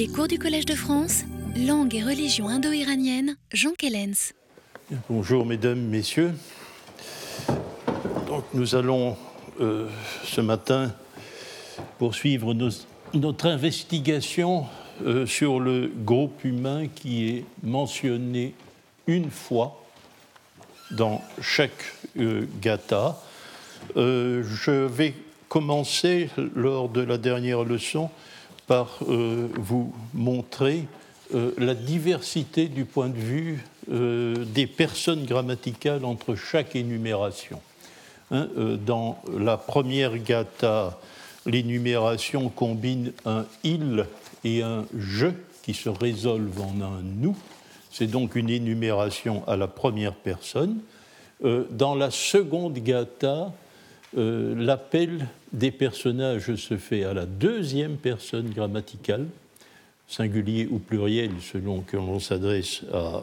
Les cours du Collège de France, langue et religion indo-iranienne, Jean Kellens. Bonjour mesdames, messieurs. Donc nous allons euh, ce matin poursuivre notre investigation euh, sur le groupe humain qui est mentionné une fois dans chaque euh, gata. je vais commencer lors de la dernière leçon par vous montrer la diversité du point de vue des personnes grammaticales entre chaque énumération. Hein, dans la première gata, l'énumération combine un il et un je qui se résolvent en un nous. C'est donc une énumération à la première personne. Euh, dans la seconde gata, euh, l'appel des personnages se fait à la deuxième personne grammaticale, singulier ou pluriel selon que l'on s'adresse à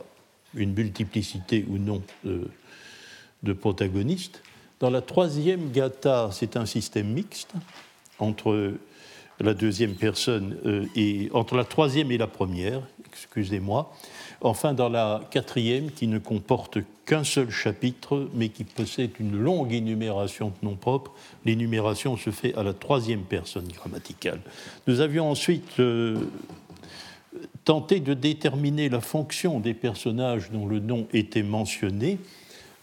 une multiplicité ou non de protagonistes. Dans la troisième gata, c'est un système mixte entre la deuxième personne euh, et entre la troisième et la première, excusez-moi. Enfin, dans la quatrième, qui ne comporte qu'un seul chapitre, mais qui possède une longue énumération de noms propres, l'énumération se fait à la troisième personne grammaticale. Nous avions ensuite euh, tenté de déterminer la fonction des personnages dont le nom était mentionné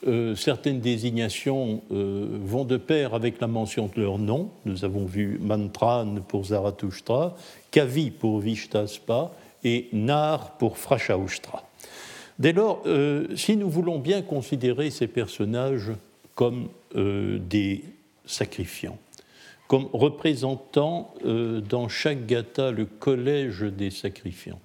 euh, certaines désignations euh, vont de pair avec la mention de leur nom. Nous avons vu Mantran pour Zarathustra, Kavi pour Vishtaspa et Nar pour Frashaustra. Dès lors, euh, si nous voulons bien considérer ces personnages comme des sacrifiants, comme représentant dans chaque gata le collège des sacrifiants,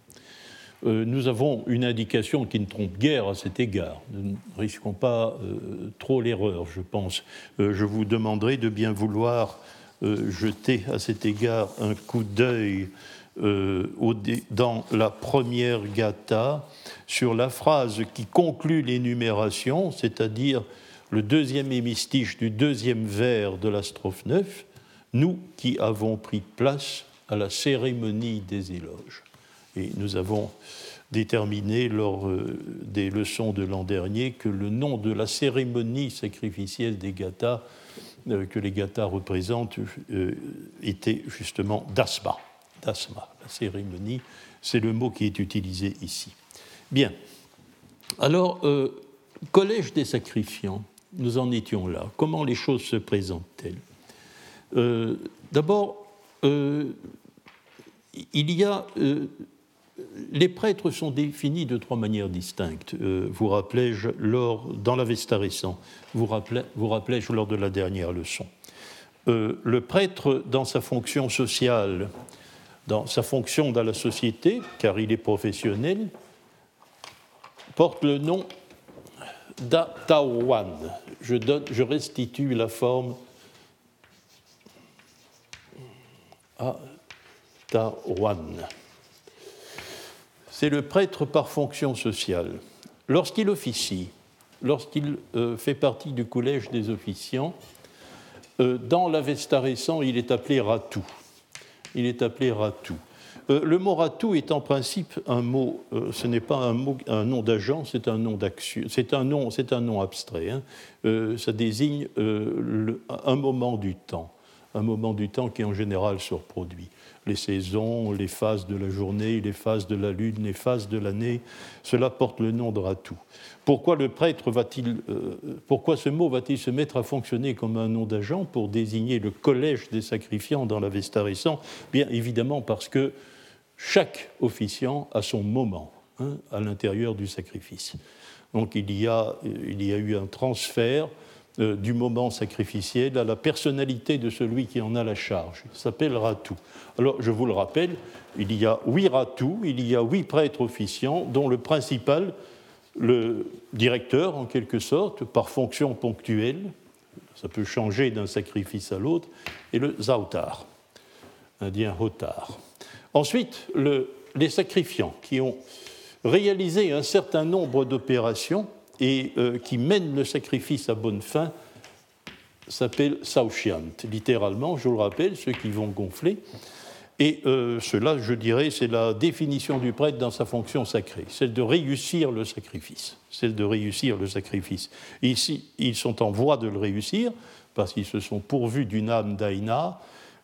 euh, nous avons une indication qui ne trompe guère à cet égard. Nous ne risquons pas euh, trop l'erreur, je pense. Euh, je vous demanderai de bien vouloir jeter à cet égard un coup d'œil dans la première gata sur la phrase qui conclut l'énumération, c'est-à-dire le deuxième hémistiche du deuxième vers de la strophe 9, nous qui avons pris place à la cérémonie des éloges. Et nous avons déterminé lors euh, des leçons de l'an dernier que le nom de la cérémonie sacrificielle des gathas, euh, que les gathas représentent, euh, était justement dasma. Dasma, la cérémonie, c'est le mot qui est utilisé ici. Bien. Alors, collège des sacrifiants, nous en étions là. Comment les choses se présentent-elles D'abord, il y a les prêtres sont définis de trois manières distinctes. Euh, vous rappelais-je lors, dans l'Avesta récent, vous rappelais-je lors de la dernière leçon. Euh, le prêtre, dans sa fonction sociale, dans sa fonction dans la société, car il est professionnel, porte le nom d'Atawan. Je, je restitue la forme Atawan c'est le prêtre par fonction sociale. Lorsqu'il officie, lorsqu'il euh, fait partie du collège des officiants, euh, dans l'Avesta récent, il est appelé Ratou. Il est appelé Ratou. Euh, le mot Ratou est en principe un mot, ce n'est pas un, mot, un nom d'agent, c'est un nom d'action, c'est un nom, c'est un nom abstrait. Hein. ça désigne un moment du temps, un moment du temps qui en général se reproduit les saisons, les phases de la journée, les phases de la lune, les phases de l'année. Cela porte le nom de Ratou. Pourquoi le prêtre va-t-il, euh, pourquoi ce mot va-t-il se mettre à fonctionner comme un nom d'agent pour désigner le collège des sacrifiants dans la Vesta récent Bien évidemment parce que chaque officiant a son moment hein, à l'intérieur du sacrifice. Donc il y a, il y a eu un transfert euh, du moment sacrificiel à la personnalité de celui qui en a la charge. Il s'appelle Ratou. Alors, je vous le rappelle, il y a huit Ratou, il y a huit prêtres officiants, dont le principal, le directeur en quelque sorte, par fonction ponctuelle, ça peut changer d'un sacrifice à l'autre, et le Zautar, indien Hotar. Ensuite, les sacrifiants qui ont réalisé un certain nombre d'opérations et euh, qui mène le sacrifice à bonne fin s'appelle Saushiant. Littéralement, je le rappelle, ceux qui vont gonfler. Et euh, cela, je dirais, c'est la définition du prêtre dans sa fonction sacrée, celle de réussir le sacrifice, celle de réussir le sacrifice. ici, ils sont en voie de le réussir parce qu'ils se sont pourvus d'une âme d'Aïna,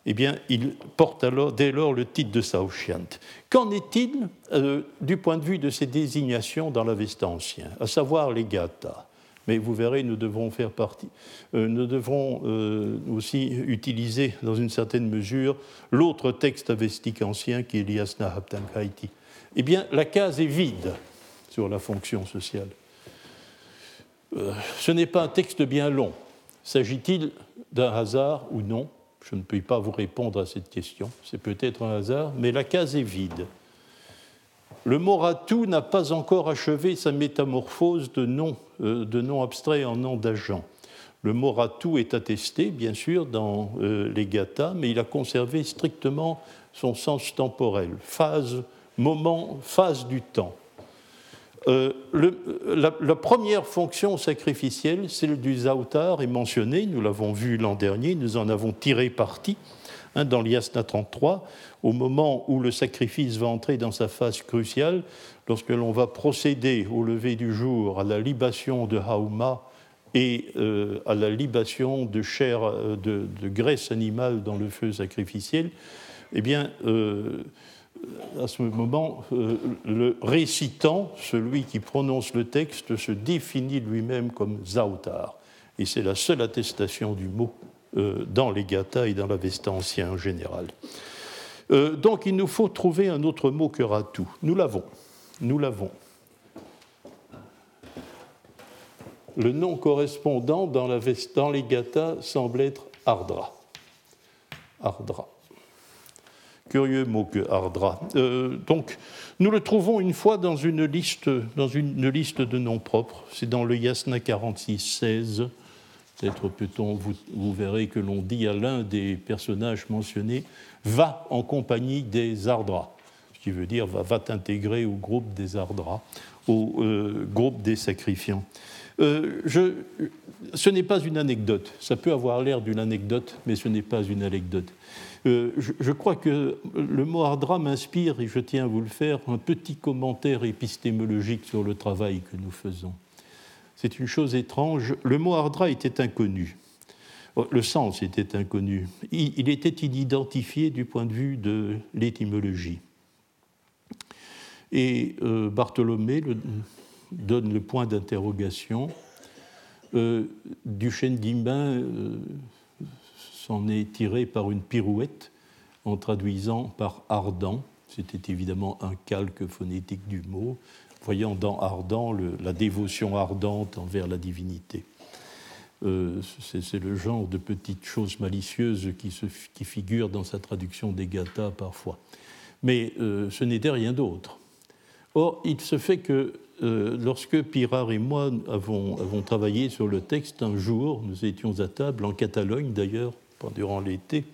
eh bien, ils portent alors, dès lors le titre de Saoshiant. Qu'en est-il euh, du point de vue de ces désignations dans l'Avesta ancien, à savoir les gathas mais vous verrez, nous devrons faire partie, euh, nous devrons euh, aussi utiliser dans une certaine mesure l'autre texte avestique ancien qui est l'Iasna Haptankaiti. Eh bien, la case est vide sur la fonction sociale. Ce n'est pas un texte bien long. S'agit-il d'un hasard ou non? Je ne peux pas vous répondre à cette question. C'est peut-être un hasard, mais la case est vide le mot ratou n'a pas encore achevé sa métamorphose de nom, euh, de nom abstrait en nom d'agent. Le mot ratou est attesté, bien sûr, dans euh, les gathas, mais il a conservé strictement son sens temporel, phase, moment, phase du temps. Euh, la, première fonction sacrificielle, celle du Zautar, est mentionnée, nous l'avons vu l'an dernier, nous en avons tiré parti Hein, dans l'Iasna 33, au moment où le sacrifice va entrer dans sa phase cruciale, lorsque l'on va procéder au lever du jour à la libation de Hauma et euh, à la libation de chair, euh, de, graisse animale dans le feu sacrificiel, eh bien, à ce moment, le récitant, celui qui prononce le texte, se définit lui-même comme Zautar. Et c'est la seule attestation du mot euh, dans les gathas et dans l'Avesta ancien en général. Euh, donc il nous faut trouver un autre mot que ratu. Nous l'avons. Nous l'avons. Le nom correspondant dans les gathas semble être Ardra. Ardra. Curieux mot que Ardra. Euh, donc, nous le trouvons une fois dans une liste, dans une liste de noms propres. C'est dans le Yasna 46, 16. Peut-être peut-on, vous, verrez que l'on dit à l'un des personnages mentionnés va en compagnie des Ardras, ce qui veut dire va, va t'intégrer au groupe des Ardras, au euh, groupe des sacrifiants. Euh, ce n'est pas une anecdote. Ça peut avoir l'air d'une anecdote, mais ce n'est pas une anecdote. Je, crois que le mot Ardra m'inspire, et je tiens à vous le faire, un petit commentaire épistémologique sur le travail que nous faisons c'est une chose étrange. Le mot Ardra était inconnu. Le sens était inconnu. Il était inidentifié du point de vue de l'étymologie. Et euh, Bartholomé donne le point d'interrogation. Euh, Duchesne d'Imbin euh, s'en est tiré par une pirouette en traduisant par ardent. C'était évidemment un calque phonétique du mot voyant dans ardent la dévotion ardente envers la divinité. Euh, c'est le genre de petites choses malicieuses qui, se, figurent dans sa traduction des Gathas parfois. Mais euh, ce n'était rien d'autre. Or, il se fait que euh, lorsque Pirard et moi avons, travaillé sur le texte, un jour, nous étions à table, en Catalogne d'ailleurs, durant l'été,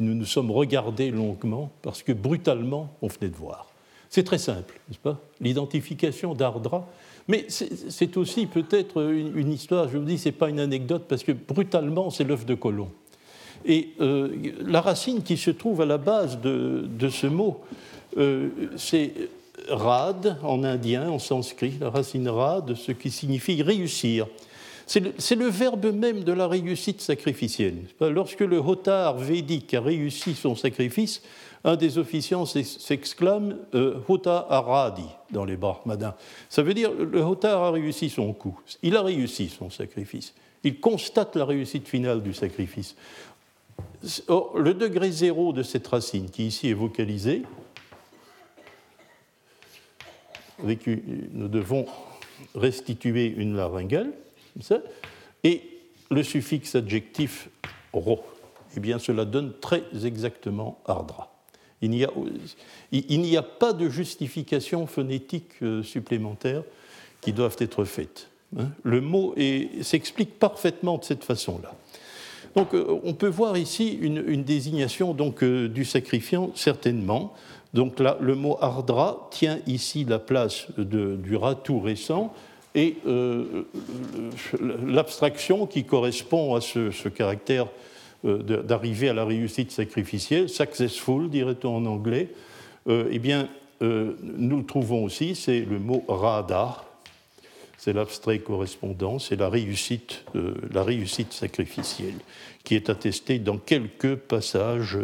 nous nous sommes regardés longuement parce que brutalement, on venait de voir. C'est très simple, n'est-ce pas? L'identification d'Ardra. Mais c'est aussi peut-être une, histoire, je vous dis, ce n'est pas une anecdote, parce que brutalement, c'est l'œuf de Colomb. Et euh, la racine qui se trouve à la base de, ce mot, euh, c'est rad en indien, en sanskrit, la racine rad, ce qui signifie réussir. C'est le, verbe même de la réussite sacrificielle. Lorsque le hotar védique a réussi son sacrifice, un des officiants s'exclame euh, Aradi dans les Brahmadins. Ça veut dire le Hotar a réussi son coup, il a réussi son sacrifice. Il constate la réussite finale du sacrifice. le degré zéro de cette racine, qui ici est vocalisée, nous devons restituer une laryngale, et le suffixe adjectif ro. Eh bien, cela donne très exactement ardra. Il n'y a, pas de justification phonétique euh, supplémentaire qui doivent être faites. Hein. Le mot s'explique parfaitement de cette façon-là. Donc euh, on peut voir ici une, désignation donc, euh, du sacrifiant, certainement. Donc là, le mot ardra tient ici la place du ratou récent et l'abstraction qui correspond à ce, caractère d'arriver à la réussite sacrificielle, successful dirait-on en anglais, eh bien, nous le trouvons aussi, c'est le mot rada, c'est l'abstrait correspondant, c'est la réussite, la réussite sacrificielle, qui est attestée dans quelques passages,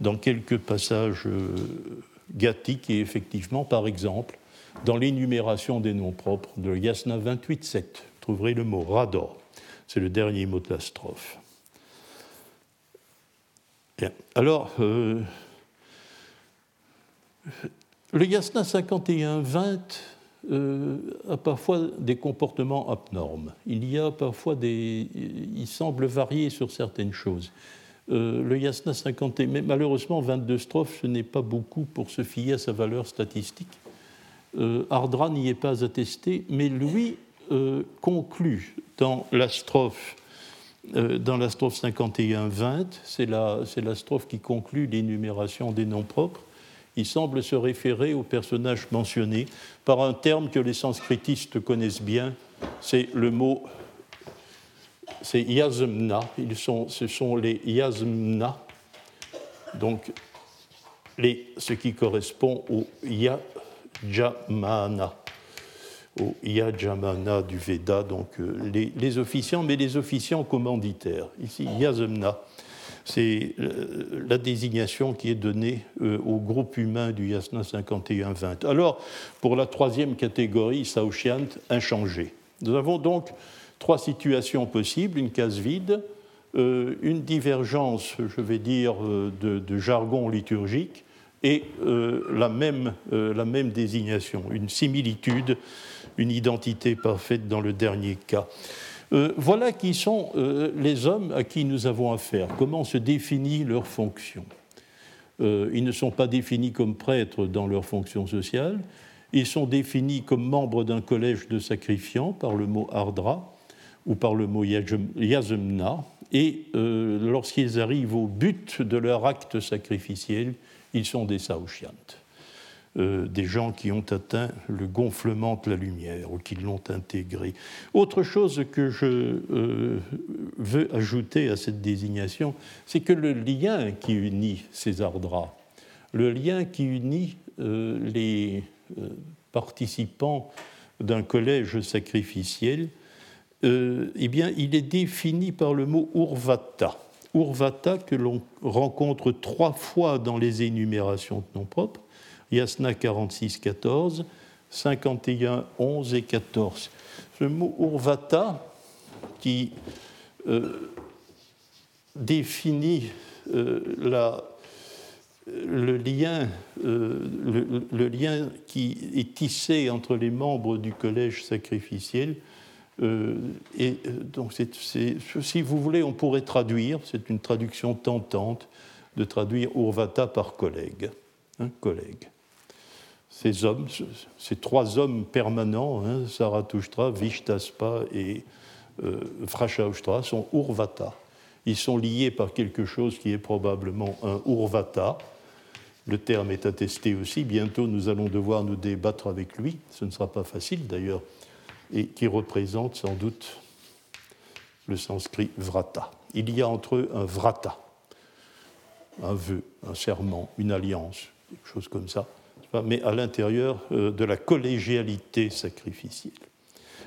dans quelques passages et effectivement, par exemple, dans l'énumération des noms propres de Yasna 28.7, vous trouverez le mot rador. C'est le dernier mot de la strophe. Alors, euh, le Yasna 51.20 euh, a parfois des comportements abnormes. Il y a parfois des. Il semble varier sur certaines choses. Euh, le Yasna 51, mais malheureusement, 22 strophes, ce n'est pas beaucoup pour se fier à sa valeur statistique. Euh, Ardra n'y est pas attesté, mais lui euh, conclut dans la strophe, euh, dans la strophe 51-20, c'est la, strophe qui conclut l'énumération des noms propres, il semble se référer au personnage mentionné par un terme que les sanskritistes connaissent bien, c'est le mot, c'est yasmna, ce sont les yasmna, donc ce qui correspond au ya Yajamana, au Yajamana du Veda, donc euh, les, officiants, mais les officiants commanditaires. Ici, Yazamna, c'est euh, la désignation qui est donnée euh, au groupe humain du Yasna 51-20. Alors, pour la troisième catégorie, Saoshyant, inchangé. Nous avons donc trois situations possibles, une case vide, une divergence, je vais dire, de jargon liturgique, et euh, la, même, euh, la même désignation, une similitude, une identité parfaite dans le dernier cas. Euh, voilà qui sont les hommes à qui nous avons affaire, comment se définit leur fonction? ils ne sont pas définis comme prêtres dans leur fonction sociale, ils sont définis comme membres d'un collège de sacrifiants par le mot ardra ou par le mot yazemna, et lorsqu'ils arrivent au but de leur acte sacrificiel, ils sont des saoshiantes, euh, des gens qui ont atteint le gonflement de la lumière ou qui l'ont intégré. Autre chose que je euh, veux ajouter à cette désignation, c'est que le lien qui unit ces ardras, le lien qui unit euh, les participants d'un collège sacrificiel, eh bien, il est défini par le mot urvata. Urvata que l'on rencontre trois fois dans les énumérations de noms propres, Yasna 46, 14, 51, 11 et 14. Ce mot Urvata, qui euh, définit euh, euh, le, lien qui est tissé entre les membres du collège sacrificiel, euh, et euh, donc, si vous voulez, on pourrait traduire, c'est une traduction tentante, de traduire Urvata par collègue. Hein, collègue. Ces hommes, ces trois hommes permanents, hein, Saratushtra, Vishtaspa et euh, sont Urvata. Ils sont liés par quelque chose qui est probablement un Urvata. Le terme est attesté aussi. Bientôt, nous allons devoir nous débattre avec lui. Ce ne sera pas facile d'ailleurs et qui représente sans doute le sanskrit vrata. Il y a entre eux un vrata, un vœu, un serment, une alliance, quelque chose comme ça, mais à l'intérieur euh, de la collégialité sacrificielle.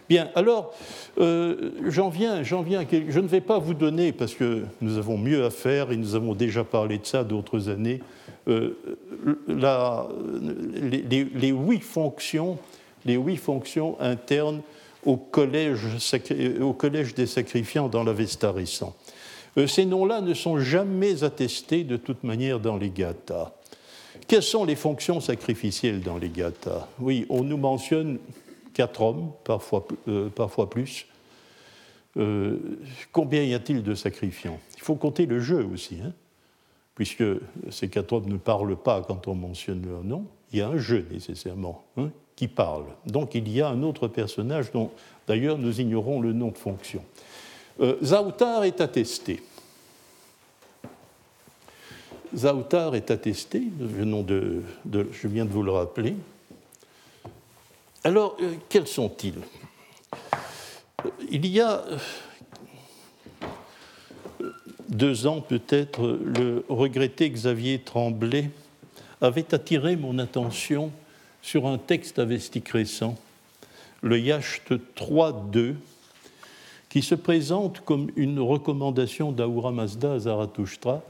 Bien, alors, euh, j'en viens, j'en viens, je ne vais pas vous donner, parce que nous avons mieux à faire, et nous avons déjà parlé de ça d'autres années, euh, les, huit fonctions les huit fonctions internes au collège, collège des sacrifiants dans l'Avesta récent. Euh, ces noms-là ne sont jamais attestés de toute manière dans les gathas. Quelles sont les fonctions sacrificielles dans les gathas Oui, on nous mentionne quatre hommes, parfois, euh, parfois plus. Euh, combien y a-t-il de sacrifiants? Il faut compter le jeu aussi, hein, puisque ces quatre hommes ne parlent pas quand on mentionne leur nom. Il y a un jeu nécessairement. Hein qui parle. Donc il y a un autre personnage dont d'ailleurs nous ignorons le nom de fonction. Euh, Zautar est attesté. Zautar est attesté, de, je viens de vous le rappeler. Alors, euh, quels sont-ils? Il y a deux ans peut-être, le regretté Xavier Tremblay avait attiré mon attention sur un texte avestique récent, le Yacht 3.2, qui se présente comme une recommandation d'Ahura Mazda à Zarathustra,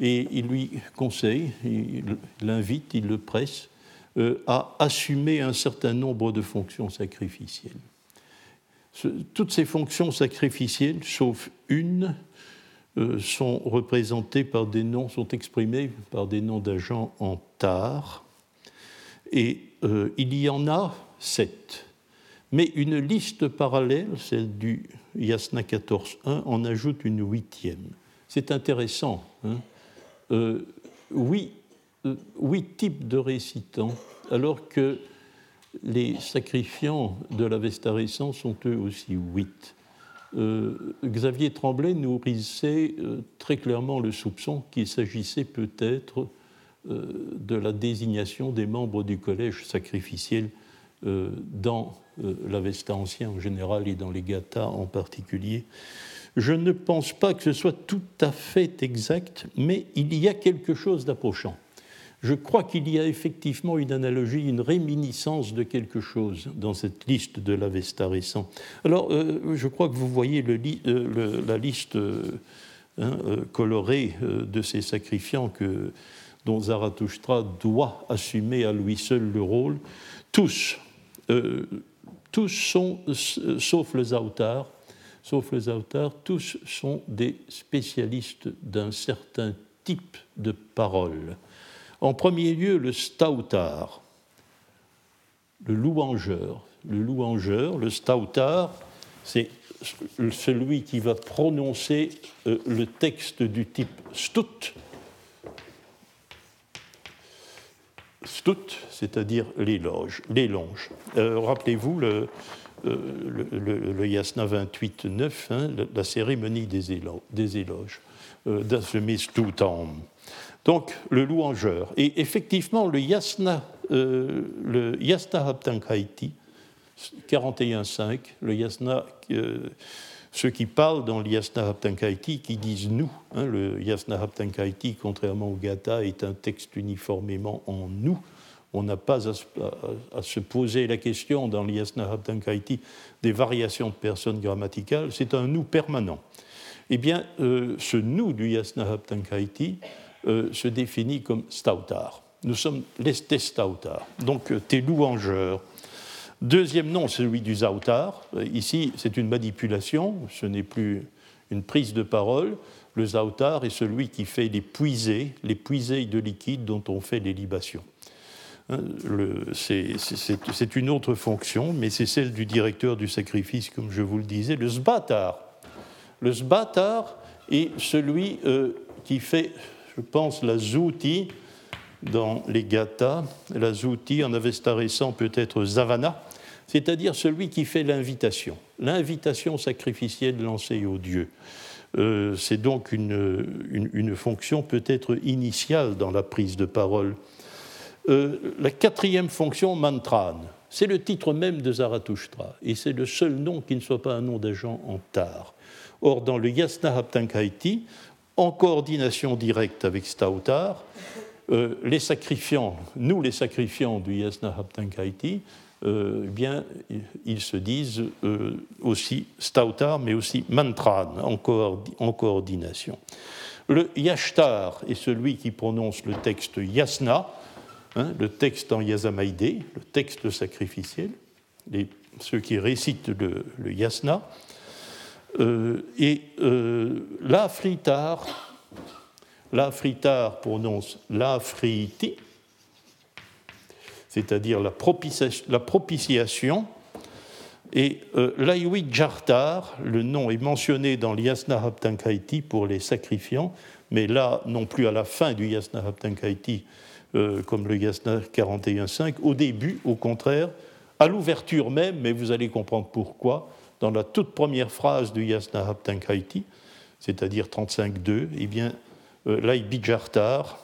et il lui conseille, il l'invite, il le presse euh, à assumer un certain nombre de fonctions sacrificielles. toutes ces fonctions sacrificielles, sauf une, euh, sont représentées par des noms, sont exprimées par des noms d'agents en tar, et euh, il y en a sept. Mais une liste parallèle, celle du Yasna 14.1, en ajoute une huitième. C'est intéressant. Hein euh, huit, types de récitants, alors que les sacrifiants de la récent sont eux aussi huit. Euh, Xavier Tremblay nourrissait euh, très clairement le soupçon qu'il s'agissait peut-être euh, de la désignation des membres du collège sacrificiel dans l'Avesta ancien en général et dans les Gathas en particulier. Je ne pense pas que ce soit tout à fait exact, mais il y a quelque chose d'approchant je crois qu'il y a effectivement une analogie, une réminiscence de quelque chose dans cette liste de l'Avesta récent. Alors, euh, je crois que vous voyez euh, la liste euh, hein, colorée de ces sacrifiants que, dont Zarathustra doit assumer à lui seul le rôle. Tous, tous sont, sauf le Zautar, sauf le Zautar, tous sont des spécialistes d'un certain type de parole en premier lieu, le stautar, le louangeur. Le louangeur, le stautar, c'est celui qui va prononcer euh, le texte du type stut. Stut, c'est-à-dire l'éloge. l'éloge. Euh, rappelez-vous le, euh, Yasna 28.9, hein, la, cérémonie des, éloges, éloges das donc le louangeur. Et effectivement, le yasna, euh, le yasna haptankaiti, 41.5, le yasna, euh, ceux qui parlent dans le yasna haptankaiti, qui disent nous, hein, le yasna haptankaiti, contrairement au gata, est un texte uniformément en nous. On n'a pas à, se poser la question dans le yasna haptankaiti des variations de personnes grammaticales, c'est un nous permanent. Eh bien, euh, ce nous du yasna haptankaiti, euh, se définit comme stautar. Nous sommes les stautar, donc euh, tes louangeurs. Deuxième nom, celui du zautar. Euh, ici, c'est une manipulation, ce n'est plus une prise de parole. Le zautar est celui qui fait les puisées, les puisées de liquide dont on fait les libations. Hein, c'est une autre fonction, mais c'est celle du directeur du sacrifice, comme je vous le disais, le sbatar. Le sbatar est celui qui fait je pense, la zouti dans les gathas, la zouti en Avesta récent peut-être zavana, c'est-à-dire celui qui fait l'invitation, l'invitation sacrificielle lancée aux dieux. Euh, c'est donc une, une, fonction peut-être initiale dans la prise de parole. Euh, la quatrième fonction, mantran, c'est le titre même de Zarathustra, et c'est le seul nom qui ne soit pas un nom d'agent en tar. Or, dans le Yasna Haptankaiti, en coordination directe avec Stautar, euh, les sacrifiants, nous les sacrifiants du Yasna Haptankaiti, euh, eh bien, ils se disent euh, aussi Stautar, mais aussi Mantran, en, coordination. Le Yashtar est celui qui prononce le texte Yasna, hein, le texte en Yazamaïdé, le texte sacrificiel, ceux qui récitent le Yasna. Et euh, la fritar, la fritar prononce la friti, c'est-à-dire la, propitiation, et euh, Jartar, le nom est mentionné dans l'Yasna Haptankaiti pour les sacrifiants, mais là non plus à la fin du Yasna Haptankaiti euh, comme le Yasna 41.5, au début, au contraire, à l'ouverture même, mais vous allez comprendre pourquoi, dans la toute première phrase du Yasna Haptankaiti, c'est-à-dire 35.2, eh bien, euh, Bijartar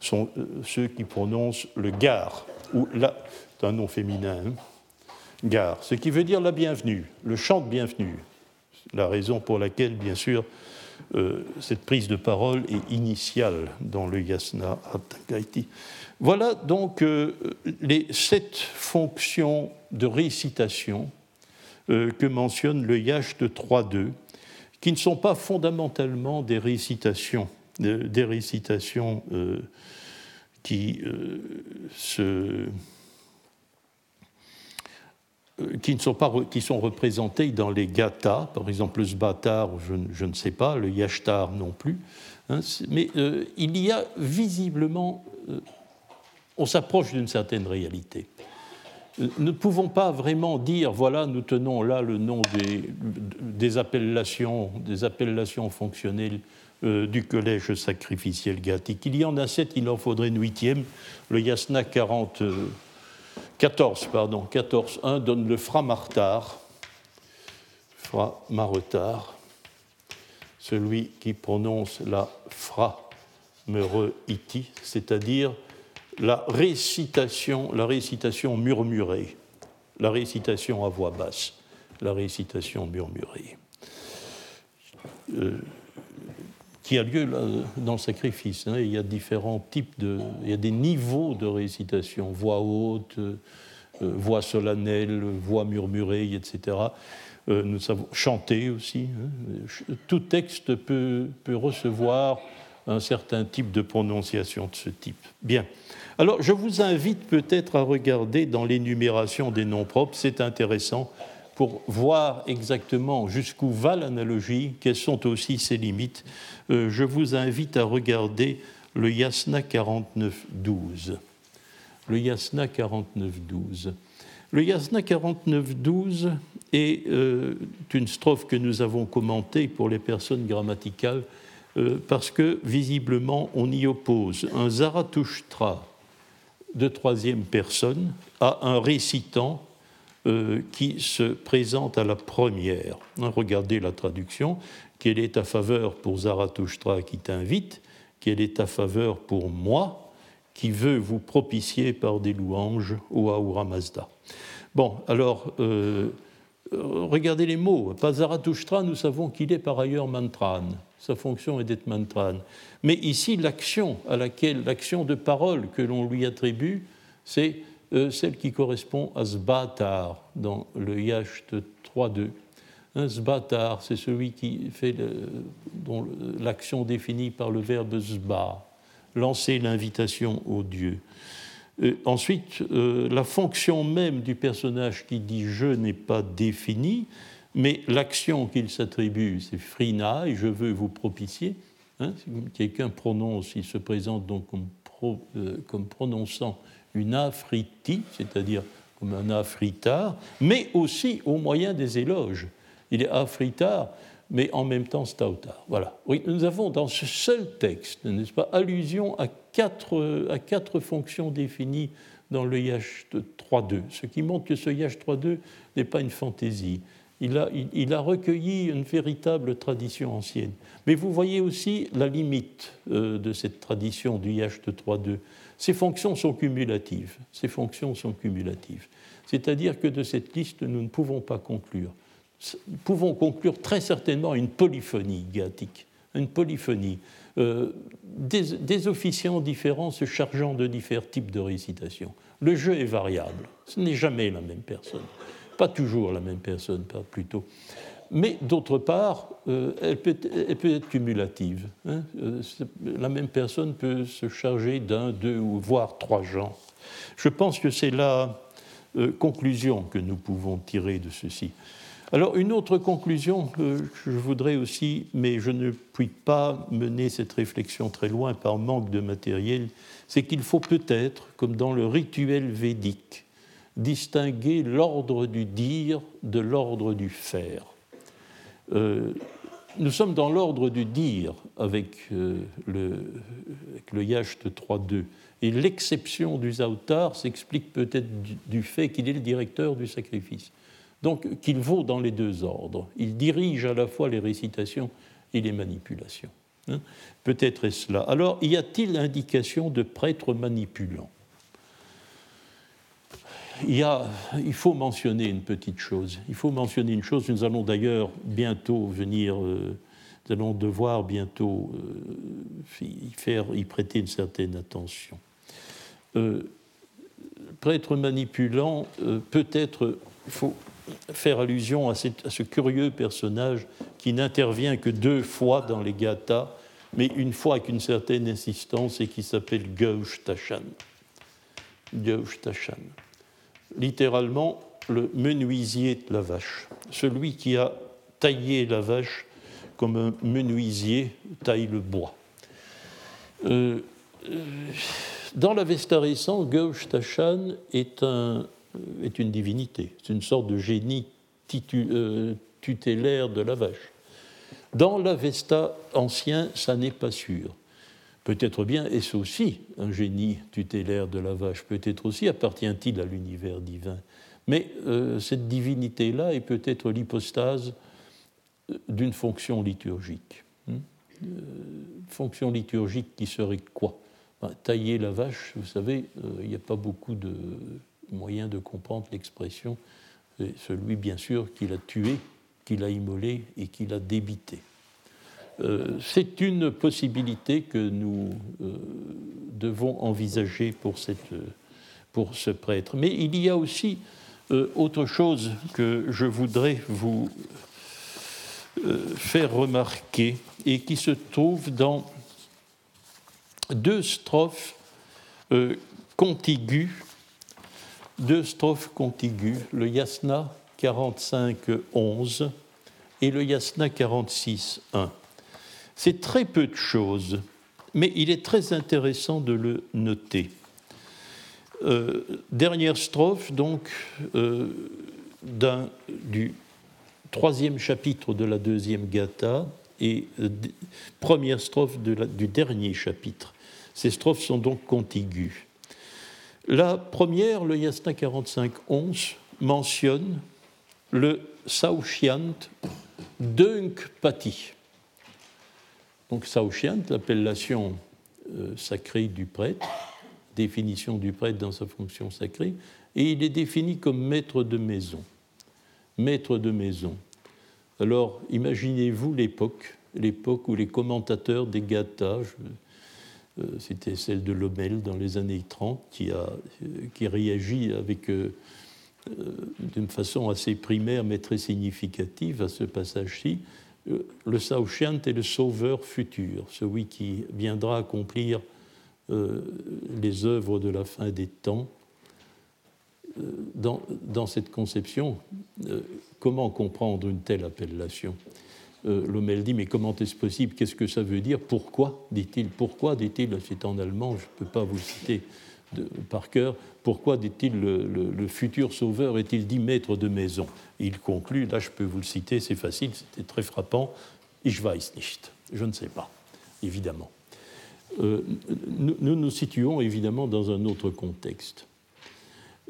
sont euh, ceux qui prononcent le gar, ou c'est un nom féminin, hein, gar, ce qui veut dire la bienvenue, le chant de bienvenue. La raison pour laquelle, bien sûr, cette prise de parole est initiale dans le yasna Atagaiti. Voilà donc les sept fonctions de récitation que mentionne le yash de 3.2, qui ne sont pas fondamentalement des récitations, des récitations qui se euh, qui, ne sont pas, qui sont représentés dans les gathas, par exemple le sbatar, je, ne sais pas, le yashtar non plus. Hein, mais euh, il y a visiblement, euh, on s'approche d'une certaine réalité. Nous ne pouvons pas vraiment dire, voilà, nous tenons là le nom des appellations, des appellations fonctionnelles du collège sacrificiel gathique. Il y en a sept, il en faudrait une huitième, le yasna 40. 14, pardon, 14.1 donne le framartar, framaretar, celui qui prononce la fra c'est-à-dire la récitation, la récitation murmurée, la récitation à voix basse, la récitation murmurée. Euh, qui a lieu dans le sacrifice. Hein. Il y a différents types de. Il y a des niveaux de récitation, voix haute, euh, voix solennelle, voix murmurée, etc. Euh, nous savons chanter aussi. Hein. Tout texte peut, peut recevoir un certain type de prononciation de ce type. Bien. Alors, je vous invite peut-être à regarder dans l'énumération des noms propres, c'est intéressant pour voir exactement jusqu'où va l'analogie, quelles sont aussi ses limites. Euh, je vous invite à regarder le Yasna 49.12. Le Yasna 49.12. Le Yasna 49.12 est euh, une strophe que nous avons commentée pour les personnes grammaticales euh, parce que visiblement on y oppose un Zarathustra de troisième personne à un récitant euh, qui se présente à la première. Hein, regardez la traduction. Quelle est ta faveur pour Zarathustra qui t'invite Quelle est ta faveur pour moi qui veux vous propicier par des louanges au Ahura Mazda Bon, alors, euh, regardez les mots. Pas Zarathustra, nous savons qu'il est par ailleurs mantran. Sa fonction est d'être mantran. Mais ici, l'action à laquelle, l'action de parole que l'on lui attribue, c'est euh, celle qui correspond à Zbatar dans le Yacht 3.2. Un Zbatar, c'est celui qui fait dont l'action définie par le verbe Zba, lancer l'invitation au Dieu. Euh, ensuite, euh, la fonction même du personnage qui dit je n'est pas définie, mais l'action qu'il s'attribue, c'est frina, et je veux vous propicier. Hein, quelqu'un prononce, il se présente donc comme, comme prononçant une afriti, c'est-à-dire comme un afritar, mais aussi au moyen des éloges. Il est afritar, mais en même temps stautar. Voilà. Oui, nous avons dans ce seul texte, n'est-ce pas, allusion à quatre, à quatre fonctions définies dans le Yash 3.2, ce qui montre que ce Yash 3.2 n'est pas une fantaisie. Il a, il, a, recueilli une véritable tradition ancienne. Mais vous voyez aussi la limite euh, de cette tradition du Yash 3.2. Ces fonctions sont cumulatives. Ces fonctions sont cumulatives. C'est-à-dire que de cette liste, nous ne pouvons pas conclure. Nous pouvons conclure très certainement une polyphonie gathique, une polyphonie, euh, des, officiants différents se chargeant de différents types de récitation. Le jeu est variable. Ce n'est jamais la même personne. Pas toujours la même personne, plutôt mais d'autre part, euh, elle, peut, être cumulative. Hein. Euh, la même personne peut se charger d'un, deux ou voire trois genres. Je pense que c'est la euh, conclusion que nous pouvons tirer de ceci. Alors une autre conclusion que je voudrais aussi, mais je ne puis pas mener cette réflexion très loin par manque de matériel, c'est qu'il faut peut-être, comme dans le rituel védique, distinguer l'ordre du dire de l'ordre du faire. Euh, nous sommes dans l'ordre du dire avec, euh, le, le Yacht 3.2. Et l'exception du Zautar s'explique peut-être du, fait qu'il est le directeur du sacrifice. Donc qu'il vaut dans les deux ordres. Il dirige à la fois les récitations et les manipulations. Hein. peut-être est-ce cela. Alors, y a-t-il indication de prêtre manipulant? Il, faut mentionner une petite chose. Il faut mentionner une chose. Nous allons d'ailleurs bientôt venir, euh, nous allons devoir bientôt y, faire, y prêter une certaine attention. prêtre manipulant, peut-être, faut faire allusion à, ce curieux personnage qui n'intervient que deux fois dans les gathas, mais une fois avec une certaine insistance et qui s'appelle Gauch Tachan. Gauch Tachan. Littéralement, le menuisier de la vache, celui qui a taillé la vache comme un menuisier taille le bois. Euh, euh, dans l'Avesta récent, Gauch Tachan est un, euh, est une divinité, c'est une sorte de génie tutélaire de la vache. Dans l'Avesta ancien, ça n'est pas sûr. Peut-être bien est-ce aussi un génie tutélaire de la vache, peut-être aussi appartient-il à l'univers divin. Mais euh, cette divinité-là est peut-être l'hypostase d'une fonction liturgique. Hmm? Fonction liturgique qui serait quoi? Ben, Tailler la vache, vous savez, il n'y a pas beaucoup de, moyen de comprendre l'expression, celui bien sûr qui l'a tué, qui l'a immolé et qui l'a débité. Euh, c'est une possibilité que nous euh, devons envisager pour, ce prêtre. Mais il y a aussi euh, autre chose que je voudrais vous faire remarquer et qui se trouve dans deux strophes contiguës deux strophes contiguës, le yasna 45-11 et le yasna 46-1. C'est très peu de choses, mais il est très intéressant de le noter. Euh, dernière strophe, donc, euh, du troisième chapitre de la deuxième gatha et euh, première strophe du dernier chapitre. Ces strophes sont donc contiguës. La première, le Yasna 45-11, mentionne le Saushyant Dunk Pati. Donc Saushyant, l'appellation euh, sacrée du prêtre, définition du prêtre dans sa fonction sacrée, et il est défini comme maître de maison. Maître de maison. Alors imaginez-vous l'époque, l'époque où les commentateurs des gathas, euh, c'était celle de Lommel dans les années 30, qui, a, euh, qui réagit avec, euh, d'une façon assez primaire mais très significative à ce passage-ci. Le Saoshyant est le sauveur futur, celui qui viendra accomplir les œuvres de la fin des temps. Dans, dans cette conception, comment comprendre une telle appellation? Euh, Lommel dit Mais comment est-ce possible? Qu'est-ce que ça veut dire? Pourquoi? dit-il. Pourquoi? dit-il C'est en allemand, je ne peux pas vous citer par cœur. Pourquoi dit-il le, futur sauveur est-il dit maître de maison? Il conclut, là je peux vous le citer, c'est facile, c'était très frappant Ich weiß nicht. Je ne sais pas, évidemment. Euh, nous, nous situons évidemment dans un autre contexte.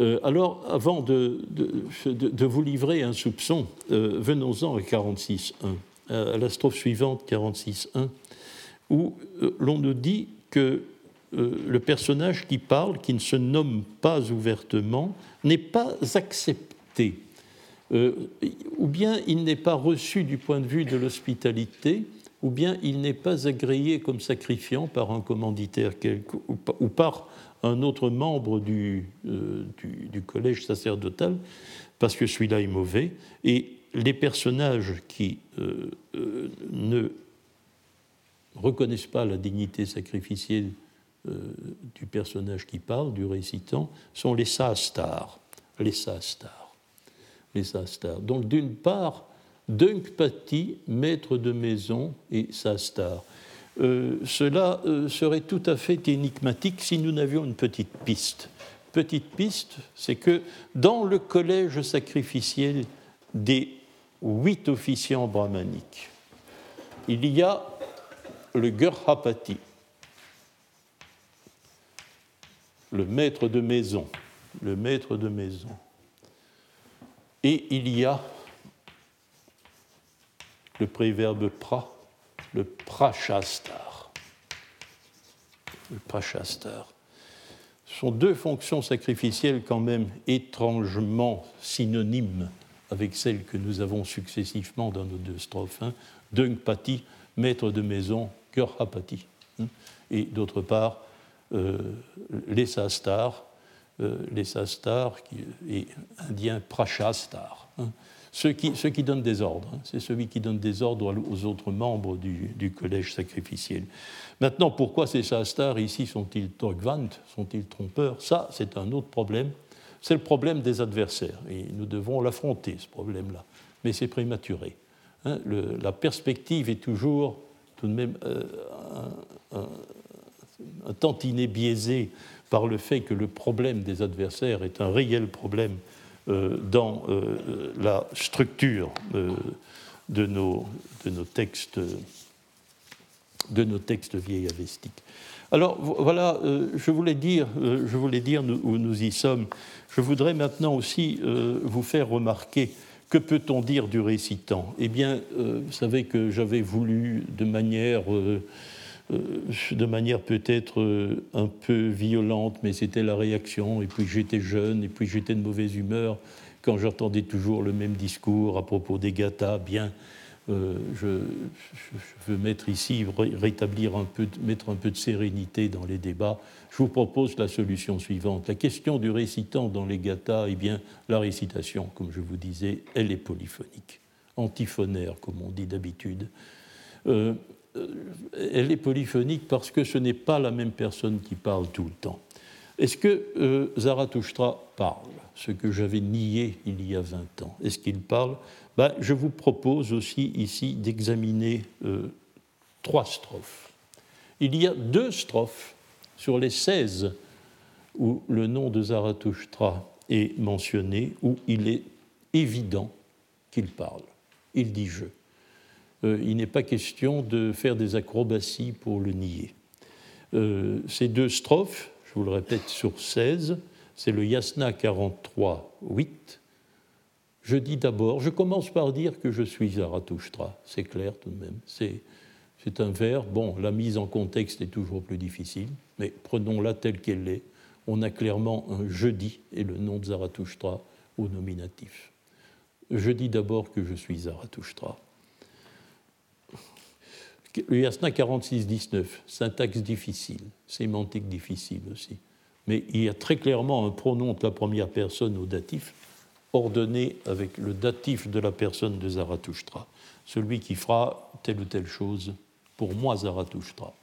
Euh, alors, avant de, de, vous livrer un soupçon, venons-en à 46.1 à la strophe suivante, 46.1, où euh, l'on nous dit que euh, le personnage qui parle, qui ne se nomme pas ouvertement, n'est pas accepté, euh, ou bien il n'est pas reçu du point de vue de l'hospitalité, ou bien il n'est pas agréé comme sacrifiant par un commanditaire ou par un autre membre du, du, du collège sacerdotal, parce que celui-là est mauvais, et les personnages qui euh, euh, ne reconnaissent pas la dignité sacrificielle euh, du personnage qui parle, du récitant, sont les sastars. Les sastars. Les sastars. Donc d'une part, Dunkpati, maître de maison, et sastar. cela serait tout à fait énigmatique si nous n'avions une petite piste. Petite piste, c'est que dans le collège sacrificiel des huit officiants brahmaniques. Il y a le Gurhapati, le maître de maison, le maître de maison. Et il y a le préverbe pra, le prachastar. Le prachastar. Ce sont deux fonctions sacrificielles quand même étrangement synonymes avec celles que nous avons successivement dans nos deux strophes. Hein. Dungpati, maître de maison Hapati. Hein. Et d'autre part, les Sastars, euh, les Sastars qui, et indien Prachastar. Hein. Ceux qui, ceux qui, donnent des ordres. Hein. C'est celui qui donne des ordres aux autres membres du, collège sacrificiel. Maintenant, pourquoi ces Sastars ici sont-ils Togvant, sont-ils trompeurs? Ça, c'est un autre problème. C'est le problème des adversaires. Et nous devons l'affronter, ce problème-là. Mais c'est prématuré. Hein. La perspective est toujours tout de même euh, tantinet biaisé par le fait que le problème des adversaires est un réel problème euh, dans euh, la structure de, nos, de, nos, textes de nos textes vieillavestiques. Alors voilà, je voulais dire, je voulais dire où nous y sommes. Je voudrais maintenant aussi vous faire remarquer que peut-on dire du récitant? Eh bien, euh, vous savez que j'avais voulu, de manière, euh, euh, de manière peut-être un peu violente, mais c'était la réaction, et puis j'étais jeune, et puis j'étais de mauvaise humeur quand j'entendais toujours le même discours à propos des gathas, bien euh, je, veux mettre ici, rétablir un peu, mettre un peu de sérénité dans les débats. Je vous propose la solution suivante. La question du récitant dans les gathas, eh bien, la récitation, comme je vous disais, elle est polyphonique, antiphonaire, comme on dit d'habitude. Euh, elle est polyphonique parce que ce n'est pas la même personne qui parle tout le temps. Est-ce que euh, Zarathustra parle, ce que j'avais nié il y a 20 ans? Est-ce qu'il parle? Ben, je vous propose aussi ici d'examiner euh, trois strophes. Il y a deux strophes sur les 16 où le nom de Zarathustra est mentionné, où il est évident qu'il parle. Il dit je. Euh, il n'est pas question de faire des acrobaties pour le nier. Euh, ces deux strophes, je vous le répète, sur 16, c'est le Yasna 43, 8 je dis d'abord, je commence par dire que je suis Zarathustra, c'est clair tout de même. C'est, c'est un vers, bon, la mise en contexte est toujours plus difficile, mais prenons-la telle qu'elle est. On a clairement un je dis et le nom de Zarathustra au nominatif. Je dis d'abord que je suis Zarathustra. Le Yasna 46-19, syntaxe difficile, sémantique difficile aussi. Mais il y a très clairement un pronom de la première personne au datif ordonné avec le datif de la personne de Zarathustra, celui qui fera telle ou telle chose pour moi Zarathustra.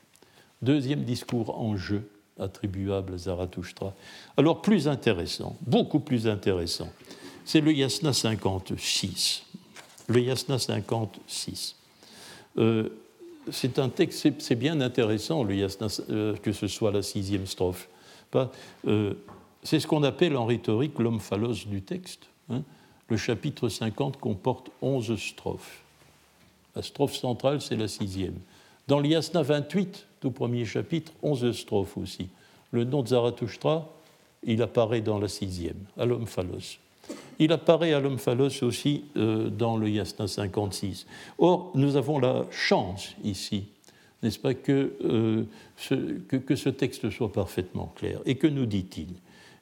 Deuxième discours en jeu attribuable à Zarathustra. Alors plus intéressant, beaucoup plus intéressant, c'est le Yasna 56. Le Yasna 56. Euh, c'est un texte, c'est bien intéressant, Yasna, euh, que ce soit la sixième strophe. Euh, c'est ce qu'on appelle en rhétorique l'omphalos du texte. Hein, le chapitre 50 comporte 11 strophes. La strophe centrale, c'est la sixième. Dans l'Yasna 28, tout premier chapitre, 11 strophes aussi. Le nom de Zarathustra, il apparaît dans la sixième, à l'omphalos. Il apparaît à l'omphalos aussi euh, dans le Yasna 56. Or, nous avons la chance ici, n'est-ce pas, que, euh, ce, que ce texte soit parfaitement clair. Et que nous dit-il?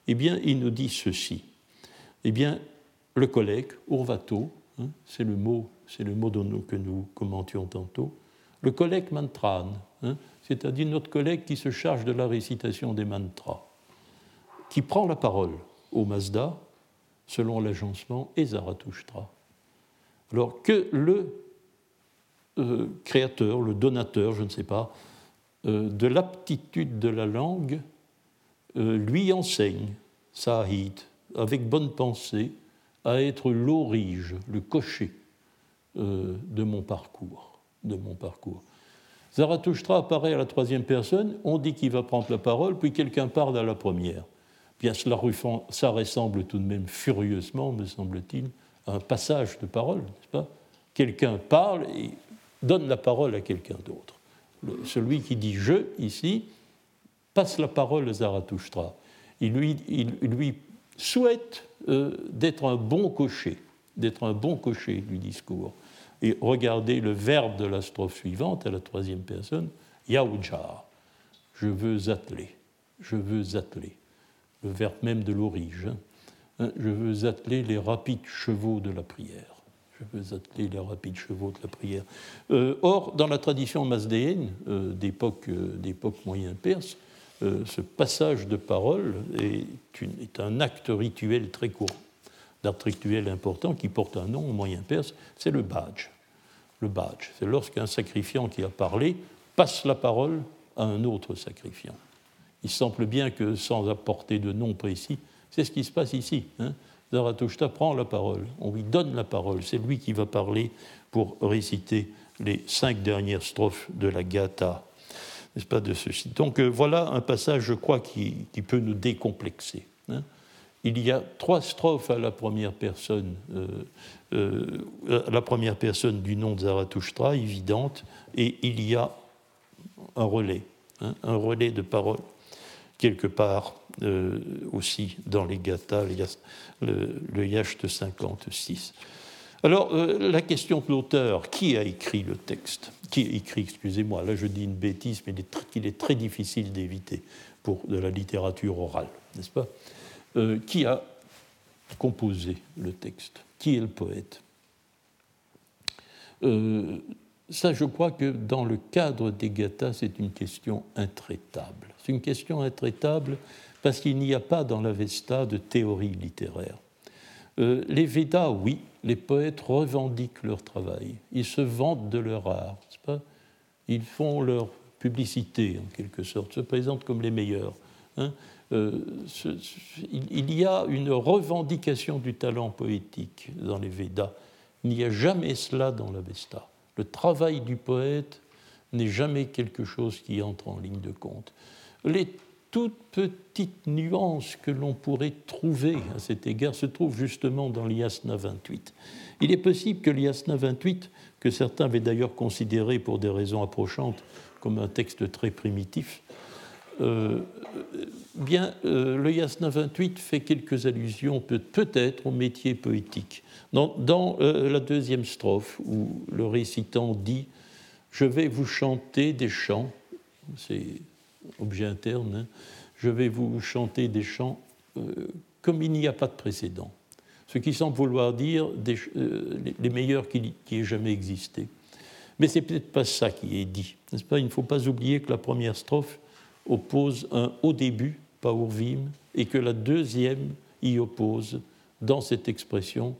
Eh bien, il nous dit ceci. Eh bien, le collègue, urvato, hein, c'est le mot, c'est le mot que nous commentions tantôt, le collègue mantran, hein, c'est-à-dire notre collègue qui se charge de la récitation des mantras, qui prend la parole au Mazda, selon l'agencement, et Zarathustra. Alors que le euh, créateur, le donateur, je ne sais pas, euh, de l'aptitude de la langue, euh, lui enseigne, Sahid, avec bonne pensée, à être l'orige, le cocher de mon parcours. De mon parcours. Zarathustra apparaît à la troisième personne, on dit qu'il va prendre la parole, puis quelqu'un parle à la première. Bien, cela ça ressemble tout de même furieusement, me semble-t-il, à un passage de parole, n'est-ce pas? Quelqu'un parle et donne la parole à quelqu'un d'autre. Celui qui dit je ici passe la parole à Zarathustra. Il lui, souhaite euh, d'être un bon cocher, d'être un bon cocher du discours. Et regardez le verbe de la strophe suivante, à la troisième personne, Yaouja, je veux atteler, je veux atteler, le verbe même de l'origine, hein, je veux atteler les rapides chevaux de la prière. Je veux atteler les rapides chevaux de la prière. or, dans la tradition masdéenne d'époque moyen perse, ce passage de parole est, est, un acte rituel très courant, d'acte rituel important qui porte un nom au moyen perse, c'est le badge. Le badge, c'est lorsqu'un sacrifiant qui a parlé passe la parole à un autre sacrifiant. Il semble bien que sans apporter de nom précis, c'est ce qui se passe ici. Hein. Prend la parole, on lui donne la parole, c'est lui qui va parler pour réciter les cinq dernières strophes de la Gatha, n'est-ce pas, de ceci? Donc euh, voilà un passage, je crois, qui, peut nous décomplexer. Hein. Il y a trois strophes à la première personne, euh, euh, la première personne du nom de Zarathustra, évidente, et il y a un relais, hein, un relais de parole quelque part euh, aussi dans les Gathas, le, Yacht 56. Alors, euh, la question de l'auteur, qui a écrit le texte? Qui a écrit, excusez-moi, là je dis une bêtise, mais il est très difficile d'éviter pour de la littérature orale, n'est-ce pas? Euh, Qui a composé le texte? Qui est le poète? Ça, je crois que dans le cadre des Gathas, c'est une question intraitable. C'est une question intraitable parce qu'il n'y a pas dans l'Avesta de théorie littéraire. Euh, les Védas, oui, les poètes revendiquent leur travail, ils se vantent de leur art, ils font leur publicité en quelque sorte, se présentent comme les meilleurs. Hein. Euh, il y a une revendication du talent poétique dans les Védas. Il n'y a jamais cela dans l'Avesta. Le travail du poète n'est jamais quelque chose qui entre en ligne de compte. Les toutes petites nuances que l'on pourrait trouver à cet égard se trouvent justement dans l'Iasna 28. Il est possible que l'Iasna 28, que certains avaient d'ailleurs considéré pour des raisons approchantes comme un texte très primitif, euh, bien, euh, le Yasna 28 fait quelques allusions peut-être au métier poétique. Dans, euh, la deuxième strophe, où le récitant dit Je vais vous chanter des chants, c'est objet interne, hein, je vais vous chanter des chants comme il n'y a pas de précédent. Ce qui semble vouloir dire les meilleurs qui, qui aient jamais existé. Mais c'est peut-être pas ça qui est dit, n'est-ce pas? Il ne faut pas oublier que la première strophe oppose un au début, paurvim, et que la deuxième y oppose, dans cette expression,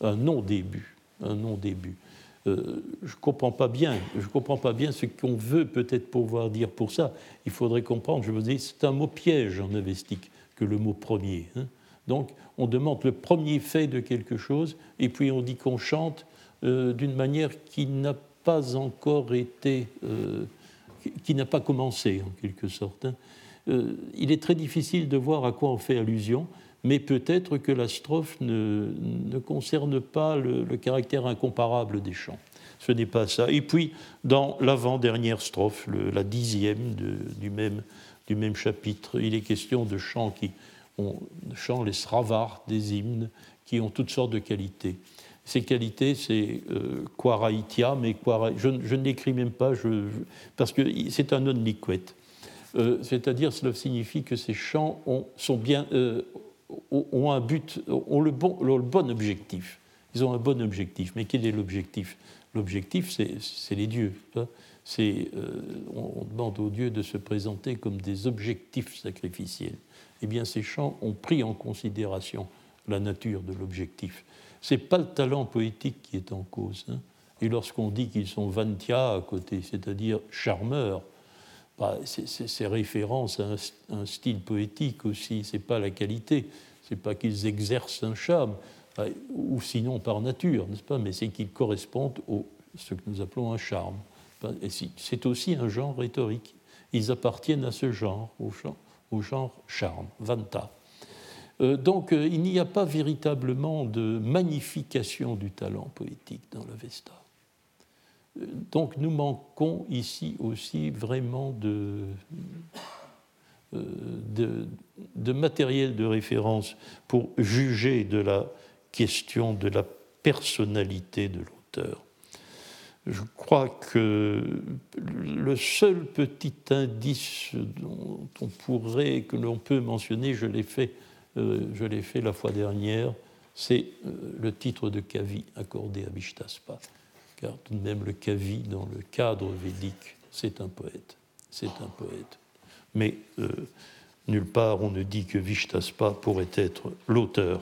un non-début. Un non-début. Euh, je ne comprends pas bien, je comprends pas bien ce qu'on veut peut-être pouvoir dire pour ça. Il faudrait comprendre, je vous dis, c'est un mot piège en avestique que le mot premier. Hein. Donc, on demande le premier fait de quelque chose, et puis on dit qu'on chante euh, d'une manière qui n'a pas encore été euh, qui n'a pas commencé en quelque sorte. Hein. Euh, il est très difficile de voir à quoi on fait allusion, mais peut-être que la strophe ne, ne concerne pas le, caractère incomparable des chants. Ce n'est pas ça. Et puis, dans l'avant-dernière strophe, la dixième du, même, du même chapitre, il est question de chants qui ont chants les sravars des hymnes qui ont toutes sortes de qualités. Ces qualités, c'est euh, Quaraitia, mais je, ne l'écris même pas parce que c'est un non liquet. Euh, c'est-à-dire, cela signifie que ces chants ont, euh, ont un but, ont le bon, le bon objectif. Ils ont un bon objectif. Mais quel est l'objectif? L'objectif, c'est les dieux. C'est, on demande aux dieux de se présenter comme des objectifs sacrificiels. Eh bien, ces chants ont pris en considération la nature de l'objectif. Ce n'est pas le talent poétique qui est en cause. Hein. Et lorsqu'on dit qu'ils sont vantia à côté, c'est-à-dire charmeurs, bah, c'est référence à un, style poétique aussi, c'est pas la qualité, c'est pas qu'ils exercent un charme, bah, ou sinon par nature, n'est-ce pas, mais c'est qu'ils correspondent à ce que nous appelons un charme. Bah, c'est aussi un genre rhétorique. Ils appartiennent à ce genre, au genre, au genre charme, vanta. Euh, donc euh, il n'y a pas véritablement de magnification du talent poétique dans l'Avesta. Euh, donc nous manquons ici aussi vraiment de, de, matériel de référence pour juger de la question de la personnalité de l'auteur. Je crois que le seul petit indice dont on pourrait, que l'on peut mentionner, je l'ai fait je l'ai fait la fois dernière, c'est euh, le titre de Kavi accordé à Vishtaspa, car tout de même le Kavi, dans le cadre védique, c'est un poète. C'est un poète. Mais euh, nulle part on ne dit que Vishtaspa pourrait être l'auteur,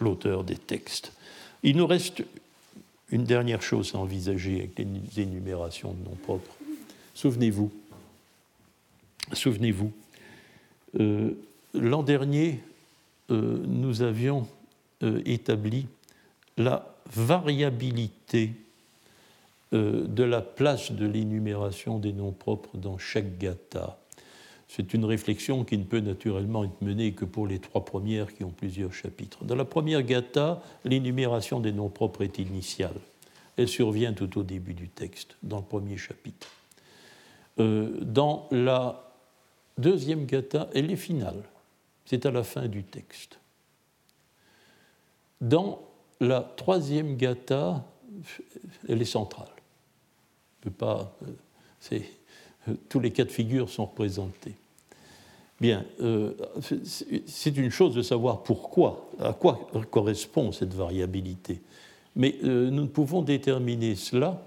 l'auteur des textes. Il nous reste une dernière chose à envisager avec les énumérations de noms propres. Souvenez-vous, souvenez-vous, euh, l'an dernier, euh, nous avions euh, établi la variabilité de la place de l'énumération des noms propres dans chaque gata. C'est une réflexion qui ne peut naturellement être menée que pour les trois premières qui ont plusieurs chapitres. Dans la première gata, l'énumération des noms propres est initiale. Elle survient tout au début du texte, dans le premier chapitre. dans la deuxième gata, elle est finale. C'est à la fin du texte. Dans la troisième gata, elle est centrale. Pas, euh, tous les cas de figure sont représentés. Bien, euh, c'est une chose de savoir pourquoi, à quoi correspond cette variabilité. Mais euh, nous ne pouvons déterminer cela,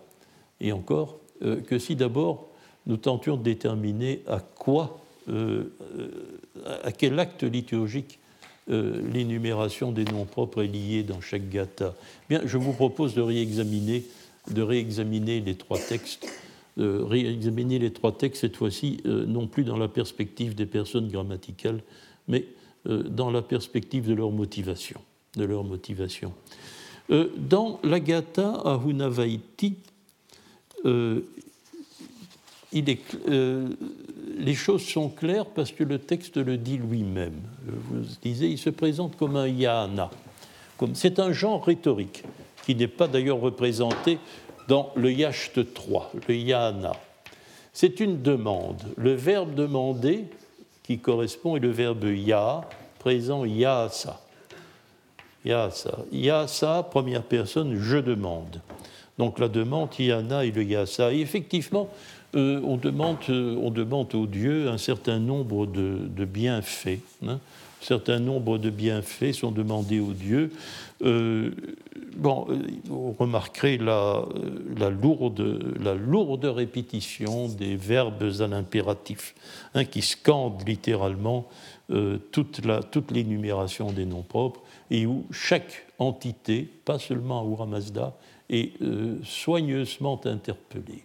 et encore, que si d'abord nous tentions de déterminer à quoi euh, à quel acte liturgique euh, l'énumération des noms propres est liée dans chaque gata? Bien, je vous propose de réexaminer, de réexaminer les trois textes, de réexaminer les trois textes cette fois-ci euh, non plus dans la perspective des personnes grammaticales, mais dans la perspective de leur motivation, de leur motivation. dans la gata à Hunavaiti, il est, les choses sont claires parce que le texte le dit lui-même. Vous disiez, il se présente comme un yana. C'est un genre rhétorique qui n'est pas d'ailleurs représenté dans le yacht 3, le yana. C'est une demande. Le verbe demander qui correspond est le verbe ya, présent yasa. Yasa. Yasa, première personne, je demande. Donc la demande, yana et le yasa. Et effectivement, euh, on, demande, euh, on demande un certain nombre de, bienfaits. Hein. Un certain nombre de bienfaits sont demandés aux dieux. Euh, bon, vous remarquerez la, lourde, la lourde répétition des verbes à l'impératif, hein, qui scandent littéralement toute, toute l'énumération des noms propres, et où chaque entité, pas seulement Ahura Mazda, est soigneusement interpellée.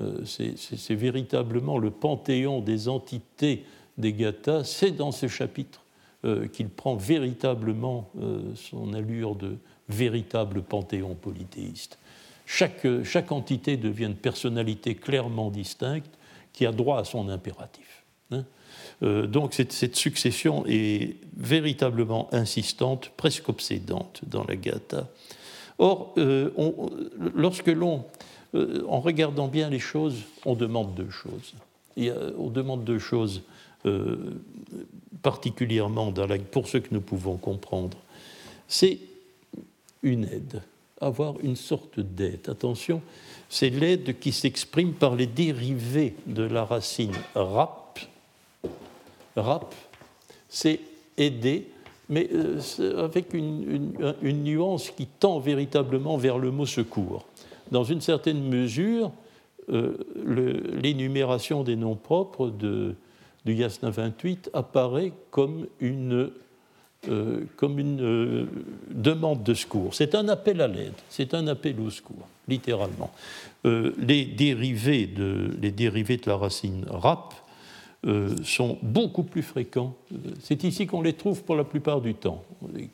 Euh, c'est véritablement le panthéon des entités des gathas, c'est dans ce chapitre euh, qu'il prend véritablement euh, son allure de véritable panthéon polythéiste. Chaque, chaque, entité devient une personnalité clairement distincte qui a droit à son impératif. Hein. donc cette, cette, succession est véritablement insistante, presque obsédante dans la gatha. Or, lorsque l'on euh, en regardant bien les choses, on demande deux choses. on demande deux choses euh, particulièrement pour ce que nous pouvons comprendre. C'est une aide, avoir une sorte d'aide. Attention, c'est l'aide qui s'exprime par les dérivés de la racine rap. Rap, c'est aider, mais euh, avec une, nuance qui tend véritablement vers le mot secours dans une certaine mesure, euh, l'énumération des noms propres du Yasna 28 apparaît comme une, euh, comme une demande de secours. C'est un appel à l'aide, c'est un appel au secours, littéralement. les, dérivés de, les dérivés de la racine rap euh, sont beaucoup plus fréquents. C'est ici qu'on les trouve pour la plupart du temps. Il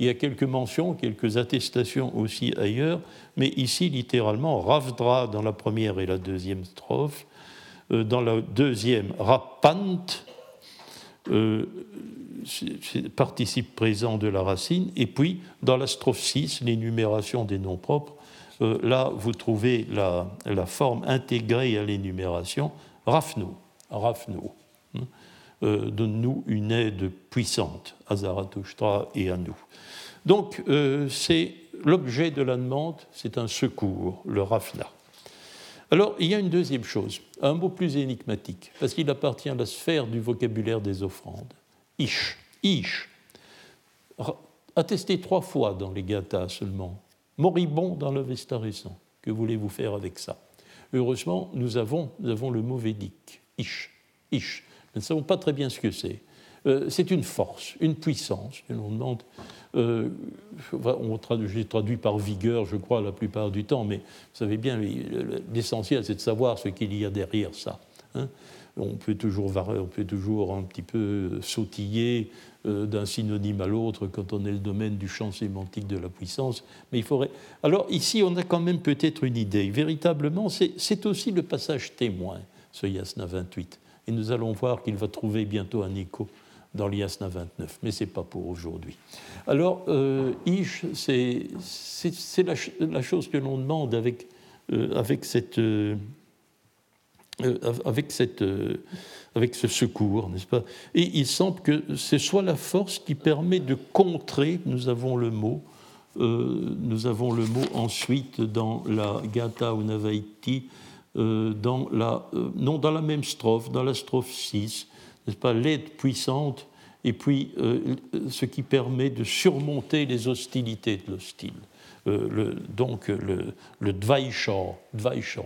y a quelques mentions, quelques attestations aussi ailleurs, mais ici, littéralement, Ravdra dans la première et la deuxième strophe, euh, dans la deuxième, Rapant, euh, participe présent de la racine, et puis dans la strophe 6, l'énumération des noms propres, là vous trouvez la forme intégrée à l'énumération, Rafno. Rafno. Hein, euh, donne-nous une aide puissante à Zarathustra et à nous. Donc, euh, c'est l'objet de la demande, c'est un secours, le Rafna. Alors, il y a une deuxième chose, un mot plus énigmatique, parce qu'il appartient à la sphère du vocabulaire des offrandes. Ish. Ish. attesté trois fois dans les Gathas seulement, moribond dans l'Avesta récent. Que voulez-vous faire avec ça? Heureusement, nous avons, nous avons le mot védique, ish, ish. Nous ne savons pas très bien ce que c'est. Euh, c'est une force, une puissance. on demande, euh, on traduit, traduit par vigueur, je crois, la plupart du temps, mais vous savez bien, l'essentiel, c'est de savoir ce qu'il y a derrière ça. Hein. on peut toujours on peut toujours un petit peu sautiller euh, d'un synonyme à l'autre quand on est le domaine du champ sémantique de la puissance. Mais il faudrait. Alors ici, on a quand même peut-être une idée. Véritablement, c'est aussi le passage témoin, ce Yasna 28. Et nous allons voir qu'il va trouver bientôt un écho dans l'Yasna 29, mais ce n'est pas pour aujourd'hui. Alors, euh, Ish, c'est la, chose que l'on demande avec, euh, avec, cette, euh, avec, cette, avec ce secours, n'est-ce pas? Et il semble que c'est soit la force qui permet de contrer, nous avons le mot, nous avons le mot ensuite dans la Gata ou Navaiti, dans la, non dans la même strophe, dans la strophe 6, n'est-ce pas, l'aide puissante, et puis euh, ce qui permet de surmonter les hostilités de l'hostile. Euh, donc le, le dvaishor,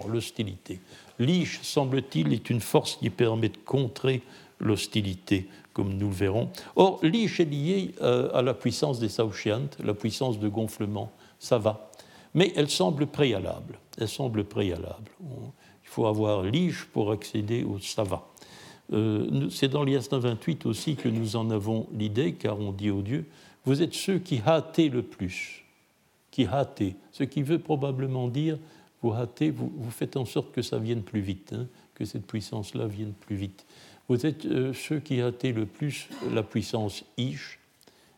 l'hostilité. L'ish, semble-t-il, est une force qui permet de contrer l'hostilité, comme nous le verrons. Or, l'ish est lié euh, à la puissance des saushiant, la puissance de gonflement, ça va. Mais elle semble préalable. Elle semble préalable. il faut avoir l'ish pour accéder au sava. Euh, c'est dans l'Iasna 28 aussi que nous en avons l'idée, car on dit au Dieu, vous êtes ceux qui hâtez le plus, qui hâtez, ce qui veut probablement dire, vous hâtez, vous, faites en sorte que ça vienne plus vite, hein, que cette puissance-là vienne plus vite. Vous êtes euh, ceux qui hâtez le plus la puissance Ish,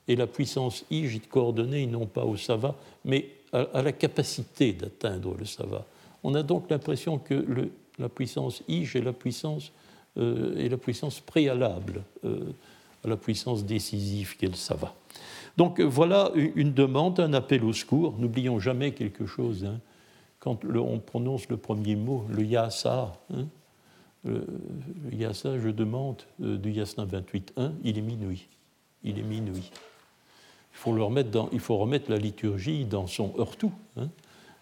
et la puissance Ish est coordonnée non pas au Sava, mais à, la capacité d'atteindre le Sava. On a donc l'impression que le, la puissance Ish est la puissance euh, la puissance préalable euh, à la puissance décisive qu'elle va. Donc euh, voilà une demande, un appel au secours. N'oublions jamais quelque chose. Hein. Quand on prononce le premier mot, le yasa, hein, le, yasa, je demande, du yasna 28.1, il est minuit. Il est minuit. Il faut, le remettre il faut remettre la liturgie dans son heurtou, hein,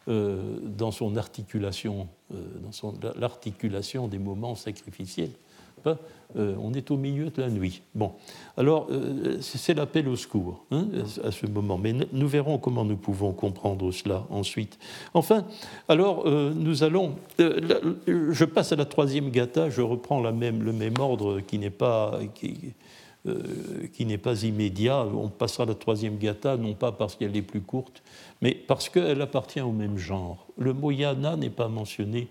dans son articulation euh, dans l'articulation des moments sacrificiels. Euh, on est au milieu de la nuit. Bon, alors euh, c'est l'appel au secours hein, à ce moment, mais nous verrons comment nous pouvons comprendre cela ensuite. Enfin, alors nous allons. je passe à la troisième gata, je reprends le même ordre qui n'est pas. Qui n'est pas immédiat. On passera à la troisième gata, non pas parce qu'elle est plus courte, mais parce qu'elle appartient au même genre. Le mot yana n'est pas mentionné,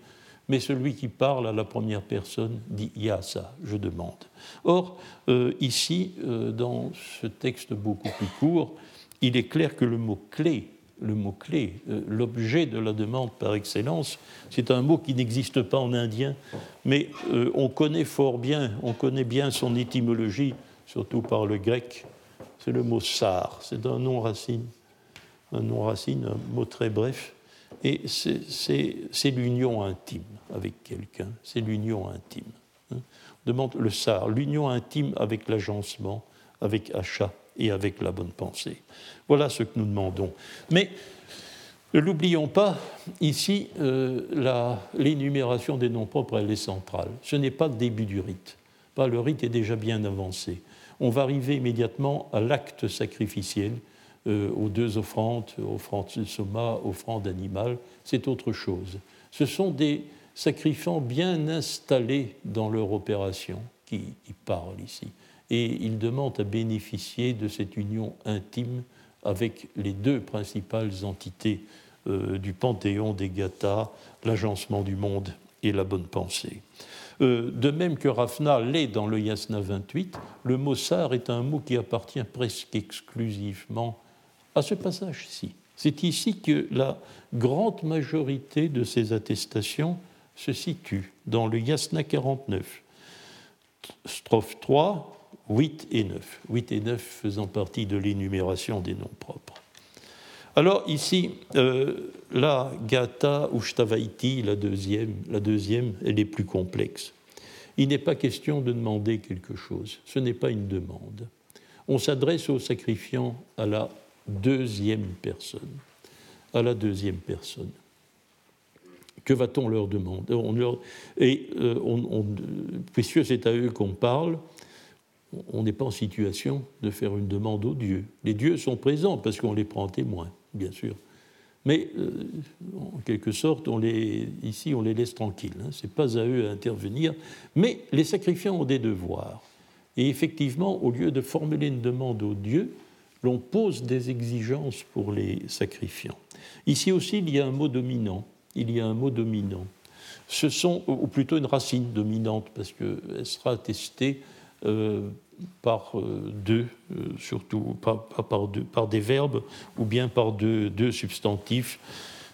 mais celui qui parle à la première personne dit yasa, je demande. Or, euh, ici, euh, dans ce texte beaucoup plus court, il est clair que le mot clé, le mot clé, euh, l'objet de la demande par excellence, c'est un mot qui n'existe pas en indien, mais on connaît fort bien, on connaît bien son étymologie, surtout par le grec. C'est le mot sar, c'est un nom racine un nom racine, un mot très bref, et c'est l'union intime avec quelqu'un, c'est l'union intime. Hein. On demande le sar, l'union intime avec l'agencement, avec achat et avec la bonne pensée. Voilà ce que nous demandons. Mais ne l'oublions pas, ici, euh, l'énumération des noms propres, elle est centrale. Ce n'est pas le début du rite. Pas, le rite est déjà bien avancé. On va arriver immédiatement à l'acte sacrificiel euh, aux deux offrandes, offrande de soma, offrande animale, c'est autre chose. Ce sont des sacrifiants bien installés dans leur opération qui, parlent ici. Et ils demandent à bénéficier de cette union intime avec les deux principales entités euh, du panthéon des Gathas, l'agencement du monde et la bonne pensée. Euh, de même que Rafna l'est dans le Yasna 28, le mot sar est un mot qui appartient presque exclusivement à ce passage-ci. C'est ici que la grande majorité de ces attestations se situe, dans le Yasna 49, strophe 3, 8 et 9. 8 et 9 faisant partie de l'énumération des noms propres. Alors ici, euh, la Gata Ushtavaiti, la deuxième, la deuxième, elle est plus complexe. Il n'est pas question de demander quelque chose, ce n'est pas une demande. On s'adresse au sacrifiant à la deuxième personne. À la deuxième personne. Que va-t-on leur demander? Et on, puisque c'est à eux qu'on parle, on n'est pas en situation de faire une demande aux dieux. Les dieux sont présents parce qu'on les prend en témoin, bien sûr. Mais euh, en quelque sorte, ici, on les laisse tranquilles. Hein. Ce n'est pas à eux à intervenir. Mais les sacrifiants ont des devoirs. Et effectivement, au lieu de formuler une demande aux dieux, l'on pose des exigences pour les sacrifiants. Ici aussi, il y a un mot dominant. Il y a un mot dominant. Ce sont, ou plutôt une racine dominante, parce qu'elle sera attestée par euh, deux, euh, surtout par, par, deux, par, des verbes ou bien par deux, deux substantifs,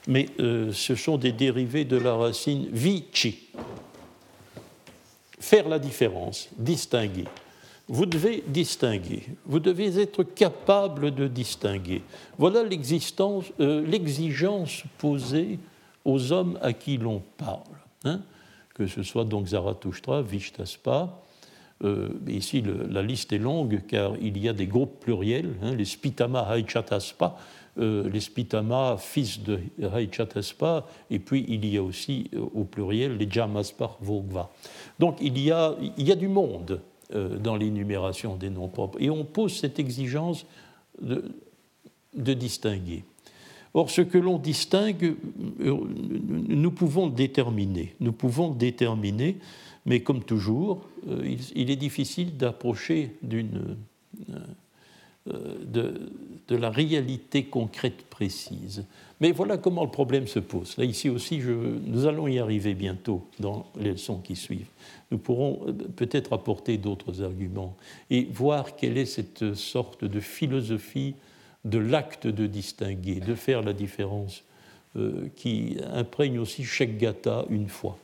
mais ce sont des dérivés de la racine vici. Faire la différence, distinguer. Vous devez distinguer, vous devez être capable de distinguer. Voilà l'exigence posée aux hommes à qui l'on parle. Hein. que ce soit donc Zarathustra, Vishtaspa, euh, ici, la liste est longue car il y a des groupes pluriels, hein, les Spitama Haichataspa, euh, les Spitama, fils de Haichataspa, et puis il y a aussi euh, au pluriel les Jamaspar Vogva. Donc il y a, il y a du monde dans l'énumération des noms propres, et on pose cette exigence de, de distinguer. Or, ce que l'on distingue, nous pouvons déterminer. Nous pouvons déterminer mais comme toujours, euh, il, est difficile d'approcher euh, euh, de, la réalité concrète précise. Mais voilà comment le problème se pose. Là, ici aussi, nous allons y arriver bientôt dans les leçons qui suivent. Nous pourrons peut-être apporter d'autres arguments et voir quelle est cette sorte de philosophie de l'acte de distinguer, de faire la différence, qui imprègne aussi chaque gata une fois.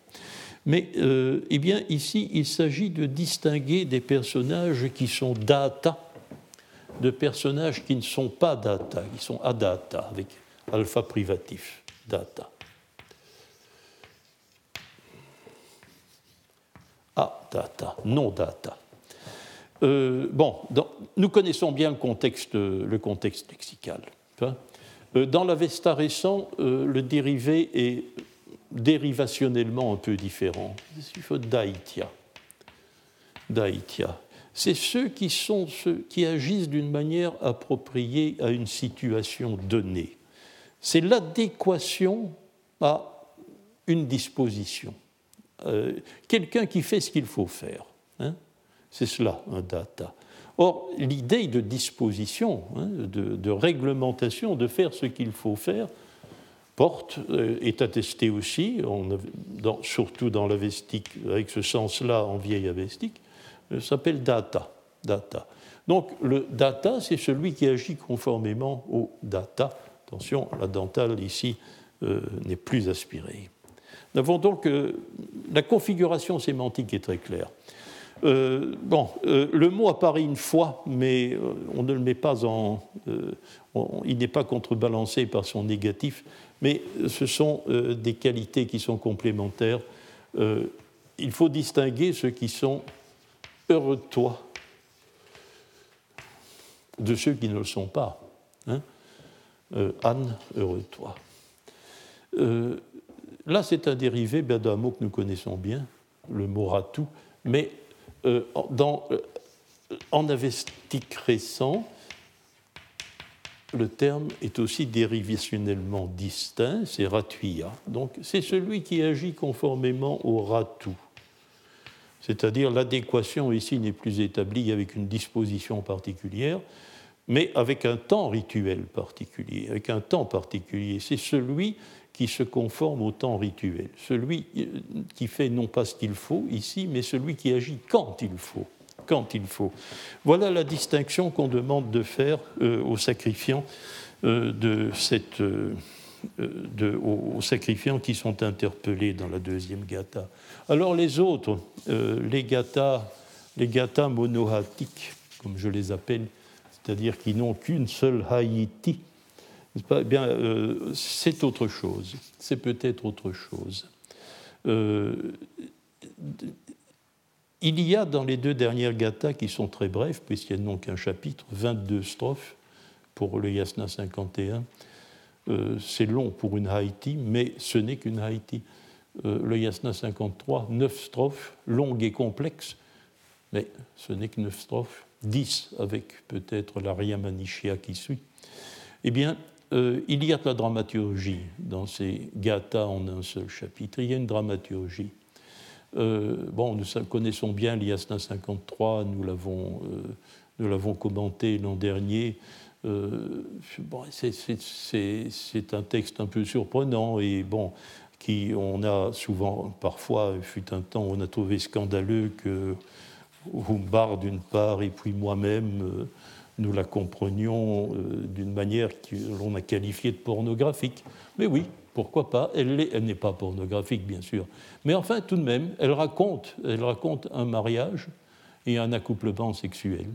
Mais euh, eh bien, ici, il s'agit de distinguer des personnages qui sont data de personnages qui ne sont pas data, qui sont adata, avec alpha privatif, data. Adata, non data. Euh, bon, nous connaissons bien le contexte, le contexte lexical. Euh, dans l'Avesta récent, le dérivé est dérivationnellement un peu différent. Il faut. Daitya. C'est ceux qui, sont ceux qui agissent d'une manière appropriée à une situation donnée. C'est l'adéquation à une disposition. Euh, quelqu'un qui fait ce qu'il faut faire. Hein. C'est cela, un data. Or, l'idée de disposition, hein, de, réglementation, de faire ce qu'il faut faire, porte euh, est attesté aussi, surtout dans l'avestique, avec ce sens-là en vieil avestique, euh, s'appelle data. data. Donc le data, c'est celui qui agit conformément au data. Attention, la dentale ici euh, n'est plus aspirée. Nous avons donc la configuration sémantique est très claire. bon, le mot apparaît une fois, mais on ne le met pas en. il n'est pas contrebalancé par son négatif mais ce sont euh, des qualités qui sont complémentaires. Euh, il faut distinguer ceux qui sont heureux de toi de ceux qui ne le sont pas. Hein. Euh, Anne, heureux de toi. là, c'est un dérivé ben, d'un mot que nous connaissons bien, le mot ratou, mais dans, en avestique récent, le terme est aussi dérivationnellement distinct, c'est ratuia. Donc c'est celui qui agit conformément au ratu. C'est-à-dire l'adéquation ici n'est plus établie avec une disposition particulière, mais avec un temps rituel particulier, avec un temps particulier. C'est celui qui se conforme au temps rituel, celui euh, qui fait non pas ce qu'il faut ici, mais celui qui agit quand il faut quand il faut. Voilà la distinction qu'on demande de faire euh, aux sacrifiants euh, de cette, euh, aux, sacrifiants qui sont interpellés dans la deuxième gata. Alors les autres, les gathas, les monohatiques, comme je les appelle, c'est-à-dire qui n'ont qu'une seule haïti, eh bien, c'est autre chose. C'est peut-être autre chose. Il y a dans les deux dernières gathas, qui sont très brèves, puisqu'elles n'ont qu'un chapitre, 22 strophes, pour le Yasna 51. Euh, c'est long pour une Haïti, mais ce n'est qu'une Haïti. Euh, le Yasna 53, neuf strophes, longues et complexes, mais ce n'est que neuf strophes, dix avec peut-être l'aria Manichia qui suit. Eh bien, euh, il y a de la dramaturgie dans ces gathas en un seul chapitre. Il y a une dramaturgie. Bon, nous connaissons bien l'Yasna 53, nous l'avons, nous l'avons commenté l'an dernier. Euh, bon, c'est un texte un peu surprenant et bon, qui on a souvent, parfois, fut un temps, on a trouvé scandaleux que Humbard d'une part et puis moi-même, euh, nous la comprenions euh, d'une manière que l'on a qualifiée de pornographique. Mais oui, pourquoi pas Elle n'est pas pornographique, bien sûr. Mais enfin, tout de même, elle raconte, elle raconte un mariage et un accouplement sexuel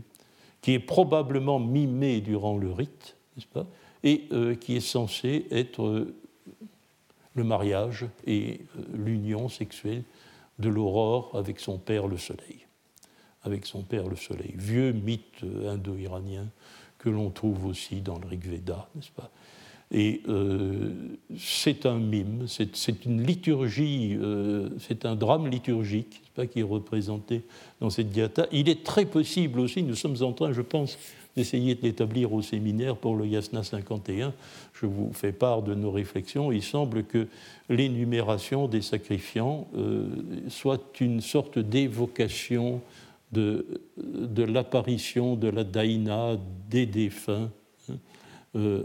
qui est probablement mimé durant le rite, n'est-ce pas, et euh, qui est censé être euh, le mariage et euh, l'union sexuelle de l'aurore avec son père le soleil. Avec son père le soleil. Vieux mythe indo-iranien que l'on trouve aussi dans le Rig Veda, n'est-ce pas et c'est un mime, c'est une liturgie, c'est un drame liturgique pas, qui est représenté dans cette diata. Il est très possible aussi, nous sommes en train, je pense, d'essayer de l'établir au séminaire pour le Yasna 51. Je vous fais part de nos réflexions. Il semble que l'énumération des sacrifiants euh, soit une sorte d'évocation de, de l'apparition de la daïna des défunts. Hein, euh,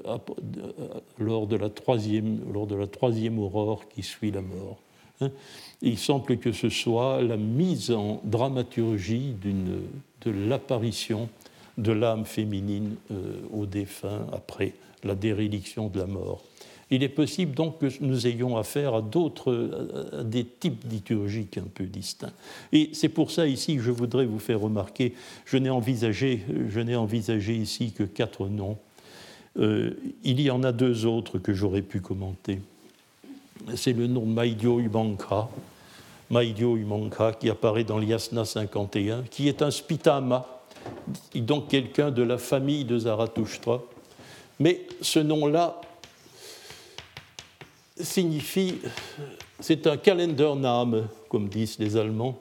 lors, de la troisième, lors de la troisième aurore qui suit la mort. Hein il semble que ce soit la mise en dramaturgie de l'apparition de l'âme féminine euh, au défunt après la déréliction de la mort. Il est possible donc que nous ayons affaire à d'autres, des types liturgiques un peu distincts. Et c'est pour ça ici que je voudrais vous faire remarquer, je n'ai envisagé, je n'ai envisagé ici que quatre noms. Euh, il y en a deux autres que j'aurais pu commenter. C'est le nom de Maïdio Ubanka, Maidio Umanka, qui apparaît dans l'Yasna 51, qui est un Spitama, donc quelqu'un de la famille de Zarathustra. Mais ce nom-là signifie, c'est un Kalendername, comme disent les Allemands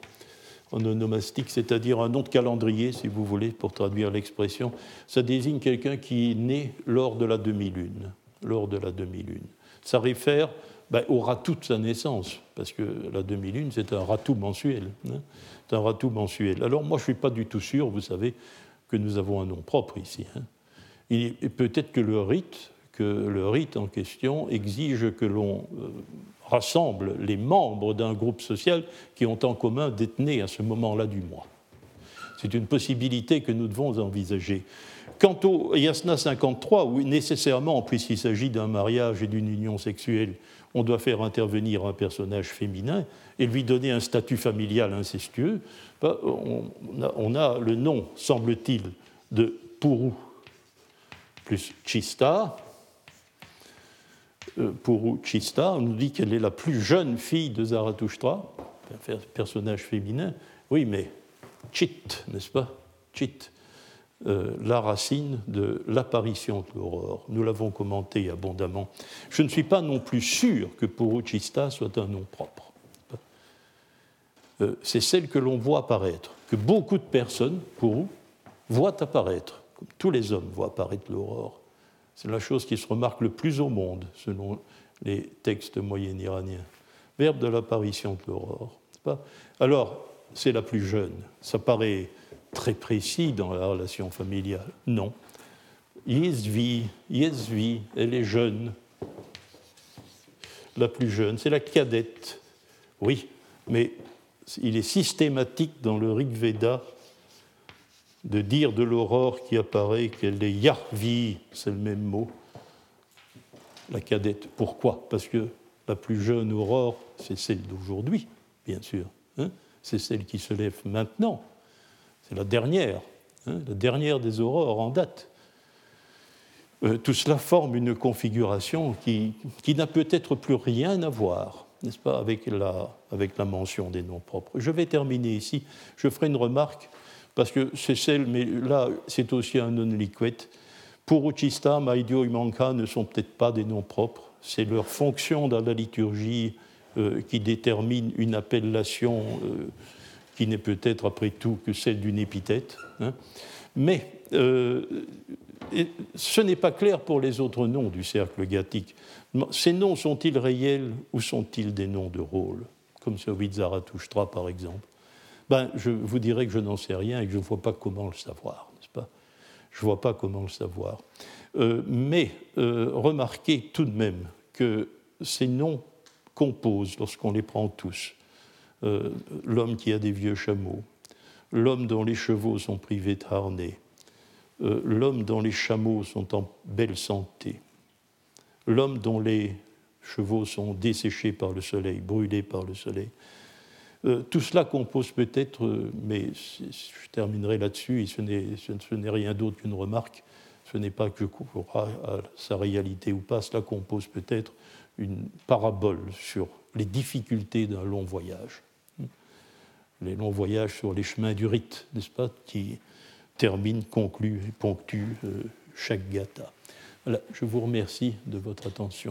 en onomastique, c'est-à-dire un nom de calendrier, si vous voulez, pour traduire l'expression. Ça désigne quelqu'un qui est né lors de la demi-lune. Lors de la demi-lune. Ça réfère ben, au ratou de sa naissance, parce que la demi-lune, c'est un ratou mensuel. Hein. c'est un ratou mensuel. Alors moi, je ne suis pas du tout sûr, vous savez, que nous avons un nom propre ici. Hein. peut-être que le rite, que le rite en question exige que l'on euh, rassemble les membres d'un groupe social qui ont en commun d'être nés à ce moment-là du mois. C'est une possibilité que nous devons envisager. Quant au Yasna 53, où nécessairement, puisqu'il s'agit d'un mariage et d'une union sexuelle, on doit faire intervenir un personnage féminin et lui donner un statut familial incestueux, bah, on a, le nom, semble-t-il, de Puru plus Chista. Euh, Puru Chista, on nous dit qu'elle est la plus jeune fille de Zarathustra, personnage féminin. Oui, mais Chit, n'est-ce pas? Chit. Euh, la racine de l'apparition de l'aurore. Nous l'avons commenté abondamment. Je ne suis pas non plus sûr que Puruchista soit un nom propre. Euh, c'est celle que l'on voit apparaître, que beaucoup de personnes, Puru, voient apparaître, comme tous les hommes voient apparaître l'aurore. C'est la chose qui se remarque le plus au monde, selon les textes moyens iraniens. Verbe de l'apparition de l'aurore. Alors, c'est la plus jeune. Ça paraît très précis dans la relation familiale. Non. Yesvi, Yesvi, elle est jeune, la plus jeune, c'est la cadette. Oui, mais il est systématique dans le Rig Veda de dire de l'aurore qui apparaît qu'elle est Yarvi, c'est le même mot, la cadette. Pourquoi? Parce que la plus jeune aurore, c'est celle d'aujourd'hui, bien sûr. Hein c'est celle qui se lève maintenant. C'est la dernière, hein, la dernière des aurores en date. Euh, tout cela forme une configuration qui, n'a peut-être plus rien à voir, n'est-ce pas, avec la mention des noms propres. Je vais terminer ici. Je ferai une remarque, parce que c'est celle, mais là, c'est aussi un non liquide, Pour Uchista, Maidio et Manka ne sont peut-être pas des noms propres, c'est leur fonction dans la liturgie euh, qui détermine une appellation euh, qui n'est peut-être après tout que celle d'une épithète. Hein. Mais euh, ce n'est pas clair pour les autres noms du cercle gathique. Ces noms sont-ils réels ou sont-ils des noms de rôle, comme celui de par exemple ben, Je vous dirais que je n'en sais rien et que je ne vois pas comment le savoir, n'est-ce pas? Je ne vois pas comment le savoir. Euh, mais euh, remarquez tout de même que ces noms composent, lorsqu'on les prend tous, euh, l'homme qui a des vieux chameaux, l'homme dont les chevaux sont privés de harnais, l'homme dont les chameaux sont en belle santé, l'homme dont les chevaux sont desséchés par le soleil, brûlés par le soleil. Tout cela compose peut-être, mais je terminerai là-dessus, et ce n'est rien d'autre qu'une remarque, ce n'est pas que à sa réalité ou pas, cela compose peut-être une parabole sur les difficultés d'un long voyage. Les longs voyages sur les chemins du rite, n'est-ce pas, qui terminent, concluent et ponctuent euh, chaque gata. Voilà, je vous remercie de votre attention.